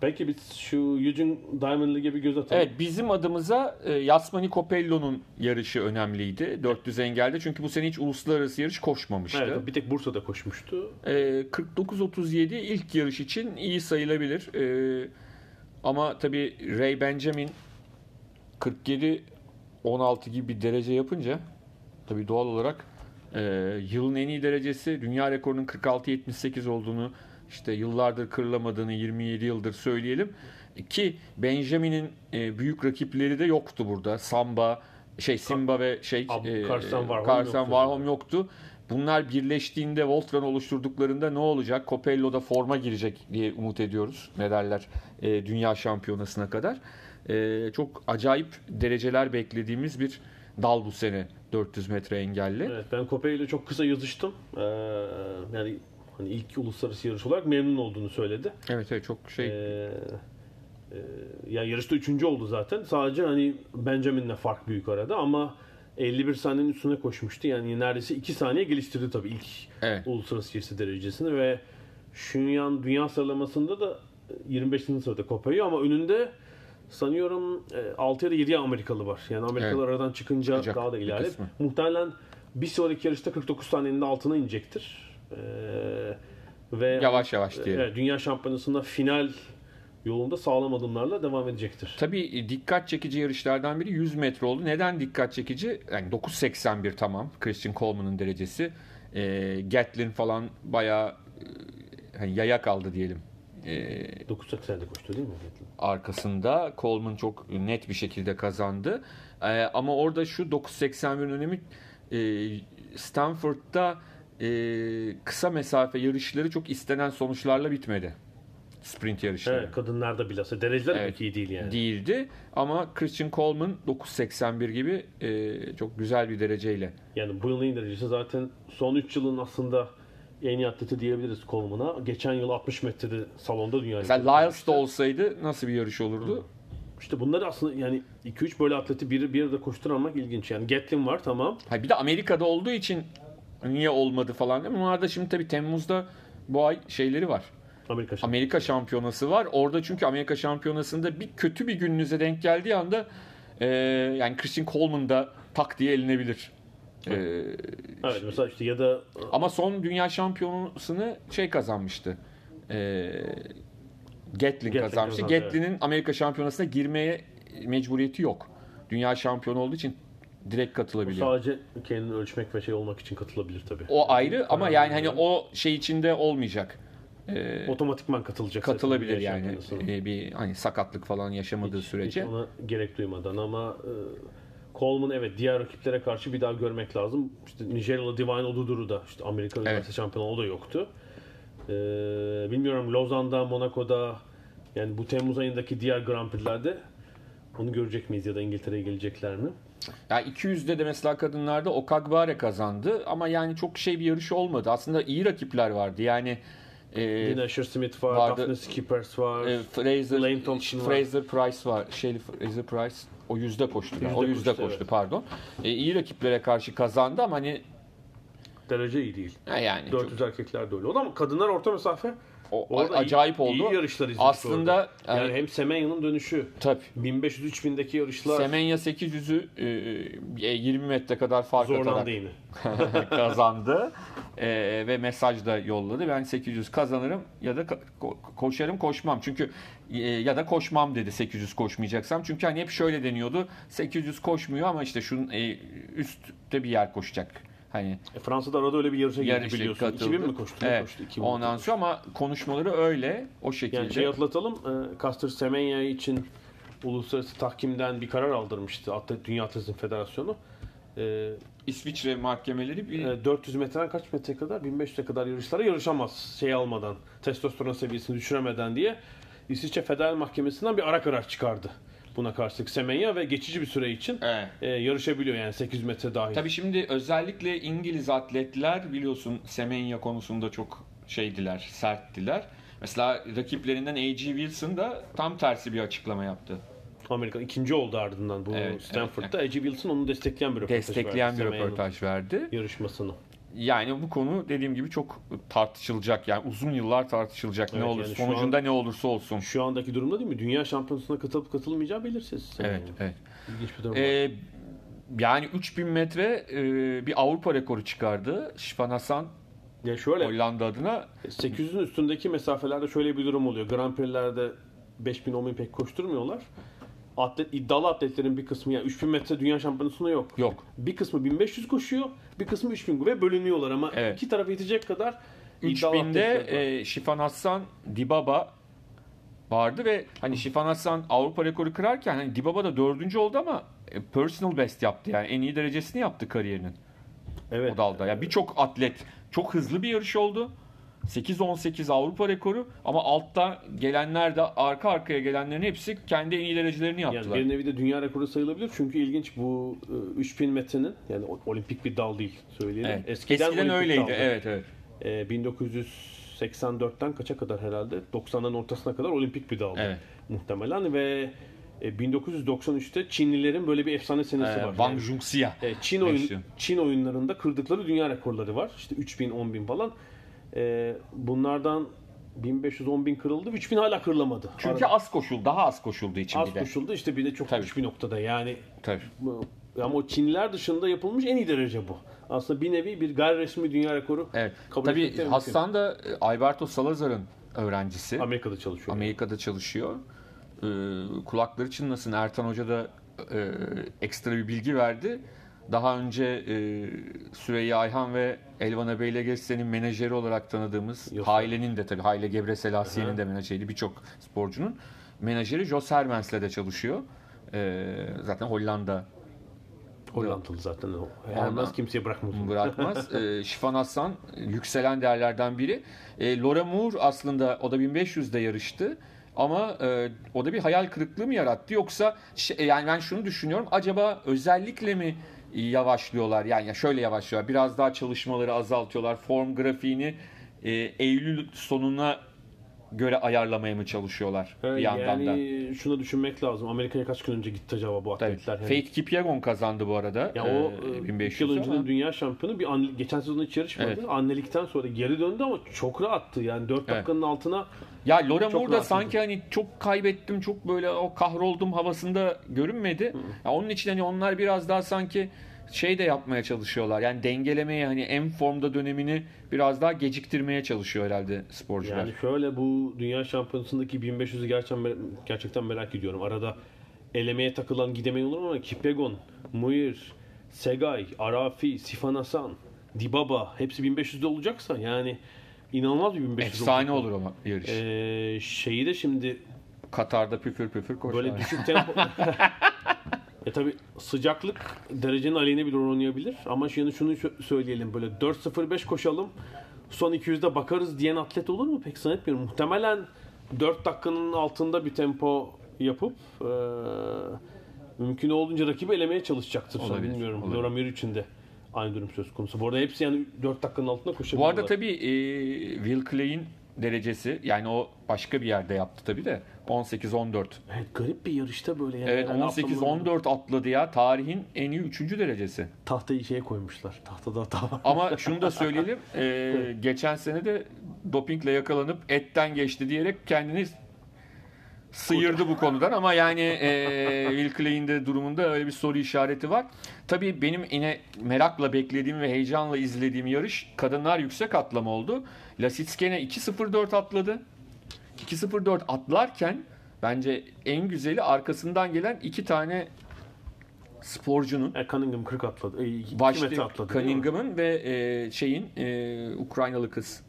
Peki biz şu Eugene Diamond League'e bir göz atalım. Evet bizim adımıza e, Yasmani Copello'nun yarışı önemliydi. 400 engelde çünkü bu sene hiç uluslararası yarış koşmamıştı. Evet, bir tek Bursa'da koşmuştu. E, 49-37 ilk yarış için iyi sayılabilir. E, ama tabii Ray Benjamin 47-16 gibi bir derece yapınca tabii doğal olarak e, yılın en iyi derecesi dünya rekorunun 46-78 olduğunu işte yıllardır kırılamadığını 27 yıldır söyleyelim. Ki Benjamin'in e, büyük rakipleri de yoktu burada. Samba, şey Simba ve şey Ab- e, Karsten Warholm Karsten yoktu. Warholm yoktu. Bunlar birleştiğinde Voltron oluşturduklarında ne olacak? Copello'da forma girecek diye umut ediyoruz. Ne derler? E, dünya şampiyonasına kadar. E, çok acayip dereceler beklediğimiz bir dal bu sene 400 metre engelli. Evet, ben Kope ile çok kısa yazıştım. Ee, yani hani ilk uluslararası yarış olarak memnun olduğunu söyledi. Evet evet çok şey Ee, e, yani yarışta üçüncü oldu zaten. Sadece hani Benjamin'le fark büyük arada ama 51 saniyenin üstüne koşmuştu. Yani neredeyse 2 saniye geliştirdi tabii ilk Evet. uluslararası yarışı derecesini ve Şunyan dünya sıralamasında da 25. sırada Kopayı ama önünde sanıyorum 6 ya da 7 Amerikalı var. Yani Amerikalı Evet. aradan çıkınca Çıkacak daha da kısmı. Muhtemelen bir sonraki yarışta 49 saniyenin altına inecektir. Ee, ve Yavaş yavaş diyelim. Evet, dünya şampiyonasında final yolunda sağlam adımlarla devam edecektir. Tabii e, dikkat çekici yarışlardan biri 100 metre oldu. Neden dikkat çekici? Yani 9.81 tamam Christian Coleman'ın derecesi. E, Gatlin falan bayağı e, hani yaya kaldı diyelim. E, 9.80'de koştu değil mi? arkasında Coleman çok net bir şekilde kazandı. E, ama orada şu 9.81'in önemi e, Stanford'da e, kısa mesafe yarışları çok istenen sonuçlarla bitmedi. Sprint yarışları. Evet, kadınlarda bilhassa. Dereceler Evet. pek iyi değil yani. değildi. Ama Christian Coleman 9.81 gibi e, çok güzel bir dereceyle. Yani bu yılın en derecesi zaten son 3 yılın aslında en iyi atleti diyebiliriz Coleman'a. Geçen yıl 60 metrede salonda dünya Mesela Lyles da olsaydı nasıl bir yarış olurdu? İşte bunları aslında yani 2-3 böyle atleti bir, bir de koşturmak ilginç. Yani Gatlin var tamam. Ha bir de Amerika'da olduğu için niye olmadı falan değil mi? Onlar da şimdi tabii Temmuz'da bu ay şeyleri var. Amerika şampiyonu. Amerika şampiyonası var. Orada çünkü Amerika şampiyonasında bir kötü bir gününüze denk geldiği anda e, yani Christian Coleman da tak diye elinebilir. E, Evet mesela işte ya da ama son dünya şampiyonasını şey kazanmıştı. E, Gatlin kazanmıştı. kazandı, Gatlin'in Amerika şampiyonasına girmeye mecburiyeti yok. Dünya şampiyonu olduğu için direkt katılabiliyor. sadece kendini ölçmek ve şey olmak için katılabilir tabii. O ayrı ama yani hani o şey içinde olmayacak. otomatikman katılacak. Katılabilir yani e, bir hani sakatlık falan yaşamadığı Hiç- sürece. hiç ona gerek duymadan ama e, Coleman evet diğer rakiplere karşı bir daha görmek lazım. İşte Nijeryalı Divine Oduduru da işte Amerika Üniversite şampiyonu o da yoktu. E, bilmiyorum Lozan'da, Monaco'da yani bu Temmuz ayındaki diğer Grand Prix'lerde onu görecek miyiz ya da İngiltere'ye gelecekler mi? Ya 200'de de mesela kadınlarda Okagbare kazandı ama yani çok şey bir yarış olmadı. Aslında iyi rakipler vardı. Yani e, Yine Asher Smith var, vardı. Daphne Skippers var. e, Fraser Lane Thompson var. Fraser Price var. Şey Fraser Price o yüzde koştu. yani. o Yüzde yüzde koştu, koştu evet. pardon. E, iyi rakiplere karşı kazandı ama hani Derece iyi değil. ha yani çok- 400 erkekler de öyle oldu ama kadınlar orta mesafe o, orada acayip iyi, oldu. iyi yarışlar izledik Aslında orada. Yani, yani- hem Semenya'nın dönüşü tabii 1500-3000'deki yarışlar Semenya 800'ü e, e, 20 metre kadar fark atarak zorlandı yine. kazandı Ee, ve mesaj da yolladı. Ben 800 kazanırım ya da ko- koşarım koşmam. Çünkü e, ya da koşmam dedi 800 koşmayacaksam. Çünkü hani hep şöyle deniyordu. 800 koşmuyor ama işte şunun e, üstte bir yer koşacak. Hani E, Fransa'da arada öyle bir yarışa girdi yarışta biliyorsun. katıldı. 2000 mi koştu? Evet. koştu? 2000 Ondan sonra ama konuşmaları öyle o şekilde. yani şey atlatalım. E, Castor Semenya için uluslararası tahkimden bir karar aldırmıştı Atlet Dünya Atletizm Federasyonu. E, İsviçre mahkemeleri bir e, 400 metreden kaç metre kadar? 1500'e kadar yarışlara yarışamaz şey almadan, testosteron seviyesini düşüremeden diye İsviçre Federal Mahkemesi'nden bir ara karar çıkardı. Buna karşılık Semenya ve geçici bir süre için Evet. e, yarışabiliyor yani 800 metre dahil. Tabii şimdi özellikle İngiliz atletler biliyorsun Semenya konusunda çok şeydiler, serttiler. Mesela rakiplerinden A.G. Wilson da tam tersi bir açıklama yaptı. Amerika ikinci oldu ardından bu Evet, Stanford'da. A.G. Wilson onu destekleyen bir röportaj Destekleyen verdi, bir Semenya'nın röportaj verdi. Yarışmasını. Yani bu konu dediğim gibi çok tartışılacak. Yani uzun yıllar tartışılacak ne Evet, olur. yani Sonucunda ne olursa olsun. Şu andaki durumda değil mi? Dünya şampiyonasına katılıp katılmayacağı belirsiz. Evet, Semenya'nın. evet. İlginç bir durum var. Ee, yani 3000 metre e, bir Avrupa rekoru çıkardı. Şifan Hasan Ya şöyle Hollanda adına 800'ün üstündeki mesafelerde şöyle bir durum oluyor. Grand Prix'lerde 5000 10.000 pek koşturmuyorlar. Atlet, iddialı atletlerin bir kısmı yani 3000 metre dünya şampiyonasında yok. yok. Bir kısmı 1500 koşuyor, bir kısmı 3000 ve bölünüyorlar ama Evet. iki taraf yetecek kadar iddialı 3000'de atletler var. e, Şifan Hassan Dibaba vardı ve hani Şifan Hassan Avrupa rekoru kırarken hani Dibaba da dördüncü oldu ama e, personal best yaptı yani en iyi derecesini yaptı kariyerinin evet. o dalda. Yani birçok atlet çok hızlı bir yarış oldu. 8-18 Avrupa rekoru ama altta gelenler de arka arkaya gelenlerin hepsi kendi en iyi derecelerini Yani yaptılar. bir nevi de dünya rekoru sayılabilir çünkü ilginç bu e, 3000 metrenin yani olimpik bir dal değil söyleyelim. Evet. Eskiden, Eskiden, öyleydi. daldı. Evet evet. E, 1984'ten kaça kadar herhalde? 90'ların ortasına kadar olimpik bir daldı Evet. muhtemelen ve e, 1993'te Çinlilerin böyle bir efsane senesi Ee, var. Wang Yani, Junxia. e, Çin oyun. Çin oyunlarında kırdıkları dünya rekorları var. İşte 3000, 10000 falan. E, bunlardan 1500, 10000 kırıldı. 3000 hala kırılamadı. Çünkü Arada az koşuldu. Daha az koşulduğu için az bir de. koşuldu. İşte bir de çok Tabii. bir noktada. Yani Tabii. bu- ama o Çinliler dışında yapılmış en iyi derece bu. Aslında bir nevi bir gayri resmi dünya rekoru Evet. kabul Tabii de mümkün. Hassan da e, Alberto Salazar'ın öğrencisi. Amerika'da çalışıyor. Amerika'da çalışıyor. Ee, kulakları çınlasın. Ertan Hoca da e, ekstra bir bilgi verdi. Daha önce e, Süreyya Ayhan ve Elvan Bey'le Geçsen'in menajeri olarak tanıdığımız Yok. Hayle'nin de tabii Hayle Gebreselasie'nin de menajeriydi birçok sporcunun. Menajeri Jos Hermens'le de çalışıyor. Ee, zaten Hollanda Hollandalı zaten o. Hermez kimseye bırakmaz. bırakmaz. ee, Şifan Hassan yükselen değerlerden biri. Ee, Laura Moore aslında o da 1500'de yarıştı. Ama e, o da bir hayal kırıklığı mı yarattı yoksa şey- yani ben şunu düşünüyorum acaba özellikle mi yavaşlıyorlar. Yani ya şöyle yavaşlıyorlar. Biraz daha çalışmaları azaltıyorlar. Form grafiğini e, Eylül sonuna göre ayarlamaya mı çalışıyorlar Ha, bir yandan da. yani şunu düşünmek lazım. Amerika'ya kaç gün önce gitti acaba bu Tabii. atletler? Yani, Faith Kipyegon kazandı bu arada. ya o e, e, 1500 iki yıl ama- dünya şampiyonu bir anne- geçen sezon hiç yarışmadı. Evet. Annelikten sonra geri döndü ama çok rahattı. Yani 4 Evet. dakikanın altına Ya Laura Moore da sanki hani çok kaybettim, çok böyle o kahroldum havasında görünmedi. Ya onun için hani onlar biraz daha sanki şey de yapmaya çalışıyorlar. Yani dengelemeye hani en formda dönemini biraz daha geciktirmeye çalışıyor herhalde sporcular. Yani şöyle bu dünya şampiyonasındaki 1500'ü gerçekten gerçekten merak ediyorum. Arada elemeye takılan gidemeyen olur ama Kipyegon, Muir, Segay, Arafi, Sifan Hasan, Dibaba hepsi 1500'de olacaksa yani inanılmaz bir 1500 Efsane olur ama yarış. Ee, şeyi de şimdi Katar'da püfür püfür koşar. böyle düşük tempo E tabi sıcaklık derecenin aleyhine bir rol oynayabilir ama şimdi şunu söyleyelim böyle 4.05 koşalım son 200'de bakarız diyen atlet olur mu pek zannetmiyorum. Muhtemelen 4 dakikanın altında bir tempo yapıp e, mümkün olduğunca rakibi elemeye çalışacaktır. Olabilir, Bilmiyorum. olabilir. Laura Mir için de aynı durum söz konusu. Bu arada hepsi yani 4 dakikanın altında Bu koşabiliyorlar. arada tabii e, Will Clay'in derecesi yani o başka bir yerde yaptı tabii de 18-14. Evet, garip bir yarışta böyle yani. Evet Yani atlamalar- 18-14 atladı ya tarihin en iyi 3. derecesi. Tahtayı şeye koymuşlar. Tahtada hata var. Ama şunu da söyleyelim. e, geçen sene de dopingle yakalanıp etten geçti diyerek kendini sıyırdı bu konudan ama yani e, Will Clay'in de durumunda öyle bir soru işareti var. Tabii benim yine merakla beklediğim ve heyecanla izlediğim yarış kadınlar yüksek atlama oldu. Lasitskene 2.04 atladı. 2.04 atlarken bence en güzeli arkasından gelen iki tane sporcunun E, Cunningham 40 atladı. E, 2 metre Başta atladı. Cunningham'ın ve e, şeyin e, Ukraynalı kız.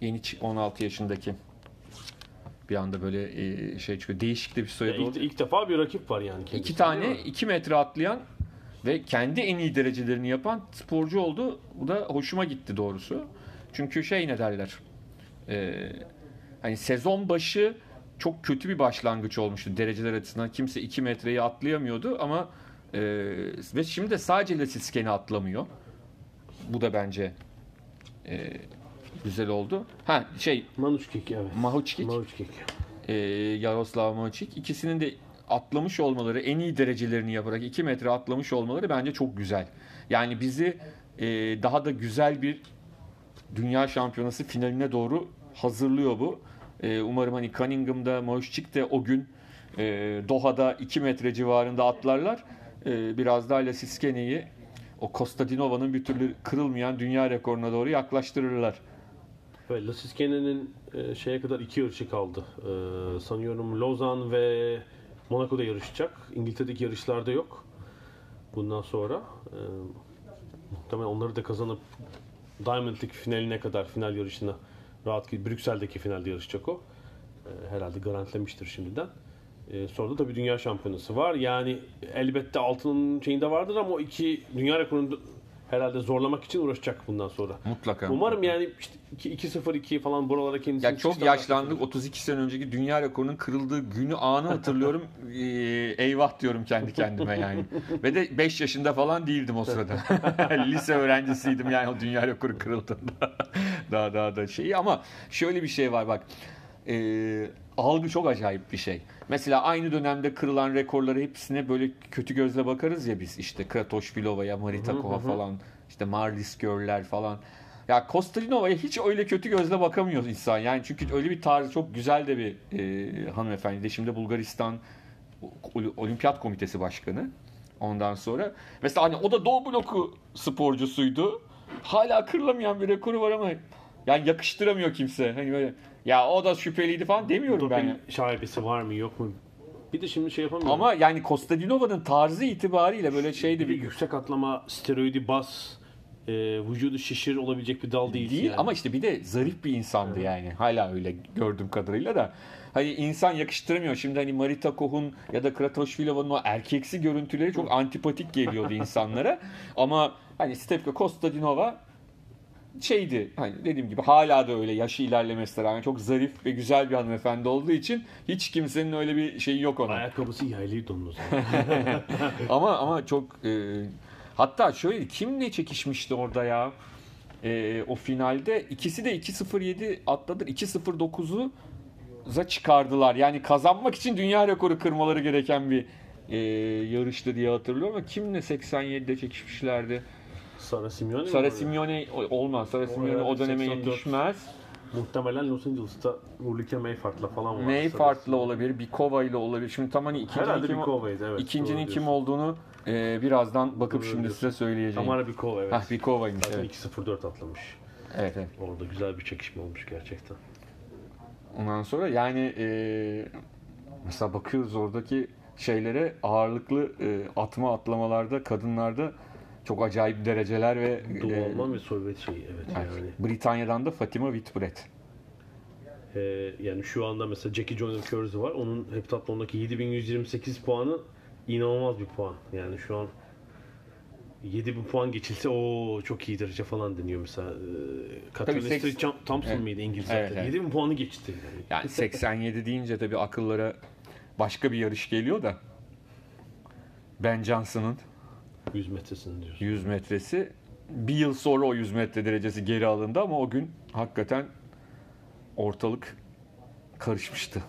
Yeni çi- 16 yaşındaki. Bir anda böyle e, şey çıkıyor. Değişik de bir Ya soyadı ilk, oldu. ilk defa bir rakip var yani. kendisi, İki tane mi? 2 metre atlayan ve kendi en iyi derecelerini yapan sporcu oldu. Bu da hoşuma gitti doğrusu. Çünkü şey ne derler. E, hani sezon başı çok kötü bir başlangıç olmuştu dereceler açısından. Kimse 2 metreyi atlayamıyordu ama e, ve şimdi de sadece Lasisken'i atlamıyor. Bu da bence e, güzel oldu. Ha şey Manuçkik evet. Mahuçkik Manuçkik. e, Yaroslav Maçik ikisinin de atlamış olmaları, en iyi derecelerini yaparak 2 metre atlamış olmaları bence çok güzel. Yani bizi e, daha da güzel bir dünya şampiyonası finaline doğru hazırlıyor bu. E, umarım hani Cunningham'da, Mahuçik de o gün e, Doha'da 2 metre civarında atlarlar. E, biraz daha Lasiskene'yi o Kostadinova'nın bir türlü kırılmayan dünya rekoruna doğru yaklaştırırlar. Ve Lasiskene'nin e, şeye kadar iki yarışı kaldı. E, sanıyorum Lozan ve Monaco'da yarışacak. İngiltere'deki yarışlarda yok. Bundan sonra e, muhtemelen onları da kazanıp Diamond League finaline kadar final yarışına rahat ki Brüksel'deki finalde yarışacak o. E, herhalde garantilemiştir şimdiden. E, sonra da tabii dünya şampiyonası var. Yani elbette altının şeyinde vardır ama o iki dünya rekorunu herhalde zorlamak için uğraşacak bundan sonra. Mutlaka. Umarım yani işte 2-0-2 falan buralara kendisini Ya çok yaşlandık. 32 sene önceki dünya rekorunun kırıldığı günü anı hatırlıyorum. Ee, eyvah diyorum kendi kendime yani. Ve de 5 yaşında falan değildim o sırada. Lise öğrencisiydim yani o dünya rekoru kırıldığında. daha daha da şey ama şöyle bir şey var bak. Ee, algı çok acayip bir şey. Mesela aynı dönemde kırılan rekorları hepsine böyle kötü gözle bakarız ya biz. işte Kratoşvilova'ya, Maritakova falan, işte Marlis Görler falan. Ya Kostadinova'ya hiç öyle kötü gözle bakamıyor insan. Yani çünkü öyle bir tarzı çok güzel de bir e, hanımefendi. De şimdi Bulgaristan Ol- Olimpiyat Komitesi Başkanı. Ondan sonra mesela hani o da Doğu bloku sporcusuydu. Hala kırılamayan bir rekoru var ama Yani yakıştıramıyor kimse. Hani böyle ya o da şüpheliydi falan demiyorum ben. Doping ya. şaibesi var mı yok mu? Bir de şimdi şey yapamıyorum. Ama yani Kostadinova'nın tarzı itibariyle böyle şeydi bir yüksek atlama, steroidi bas, e, vücudu şişir olabilecek bir dal değil. değil yani. ama işte bir de zarif bir insandı yani. Hala öyle gördüğüm kadarıyla da. Hani insan yakıştıramıyor. Şimdi hani Marita Koh'un ya da Kratoşvilova'nın o erkeksi görüntüleri çok antipatik geliyordu insanlara. Ama hani Stepka Kostadinova şeydi hani dediğim gibi hala da öyle yaşı ilerlemesine rağmen çok zarif ve güzel bir hanımefendi olduğu için hiç kimsenin öyle bir şeyi yok ona. Ayakkabısı yaylıydı onun o zaman. ama ama çok e, hatta şöyle kimle çekişmişti orada ya? E, o finalde ikisi de 2.07 atladı. 2.09'u za çıkardılar. Yani kazanmak için dünya rekoru kırmaları gereken bir e, yarıştı diye hatırlıyorum ama kimle 87'de çekişmişlerdi? Sara Simeone Sara? Simeone olmaz. Sara Simeone o döneme 84. yetişmez. Muhtemelen Los Angeles'ta Ulrike Mayfart'la falan var. Mayfart'la olabilir, Bikova ile olabilir. Şimdi tam hani ikincinin kim, evet. ikincinin kim olduğunu e, birazdan bakıp Doğru şimdi diyorsun. size söyleyeceğim. Tamara Bikova evet. Hah Bikova'ymış Zaten evet. 2.04 atlamış. Evet, evet. Orada güzel bir çekişme olmuş gerçekten. Ondan sonra yani e, mesela bakıyoruz oradaki şeylere ağırlıklı e, atma atlamalarda kadınlarda çok acayip dereceler ve Doğu e, ve Sovyet şeyi evet, evet, yani. Britanya'dan da Fatima Whitbread. Ee, yani şu anda mesela Jackie Joyner Kersey var. Onun heptatlondaki 7128 puanı inanılmaz bir puan. Yani şu an 7000 puan geçilse o çok iyi derece falan deniyor mesela. Ee, Catherine seks- Thompson Evet. mıydı İngiliz Evet, evet. 7000 puanı geçti. Yani. Yani 87 deyince tabii akıllara başka bir yarış geliyor da Ben Johnson'ın 100 metresini diyorsun. 100 metresi bir yıl sonra o 100 metre derecesi geri alındı ama o gün hakikaten ortalık karışmıştı.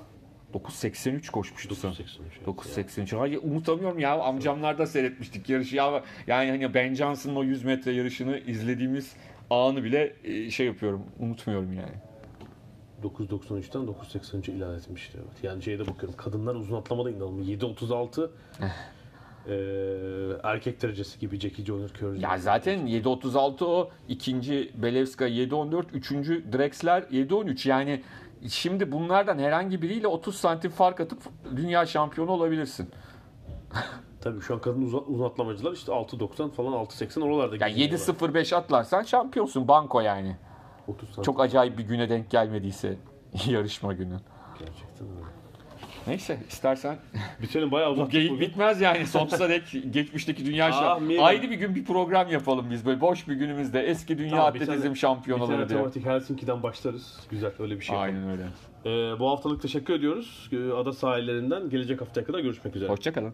9.83 koşmuştu sanırım. 983. evet. 9.83. Hayır unutamıyorum ya amcamlar da seyretmiştik yarışı ya. Yani hani Ben Johnson'ın o 100 metre yarışını izlediğimiz anı bile e, şey yapıyorum unutmuyorum yani. 9.93'ten 9.83'e ilave etmişti. Evet. Yani şeyde bakıyorum. Kadınlar uzun atlamada inanılmaz. 7.36 eee erkek derecesi gibi Jackie Joyner Kersey. Ya zaten 7.36 o ikinci Belevska 7.14 üçüncü Drexler 7.13 yani şimdi bunlardan herhangi biriyle 30 santim fark atıp dünya şampiyonu olabilirsin. Tabii şu an kadın uzun, uzun atlamacılar işte 6.90 falan 6.80 oralarda Yani geziniyorlar. 7.05 atlarsan şampiyonsun banko yani. 30 santim. Çok acayip bir güne denk gelmediyse yarışma günü. Gerçekten öyle. Neyse istersen Bitirelim bayağı bu uzattık geyik bugün. bitmez yani sonsuza dek geçmişteki dünya şampiyonu. Ayrı bir gün bir program yapalım biz böyle boş bir günümüzde eski dünya Tamam, bir atletizm tane- Bir şampiyonaları tane diye. Helsinki'den başlarız. Güzel öyle bir şey yapalım. Aynen öyle. Ee, bu haftalık teşekkür ediyoruz. Ee, Ada sahillerinden gelecek haftaya kadar görüşmek üzere. Hoşçakalın.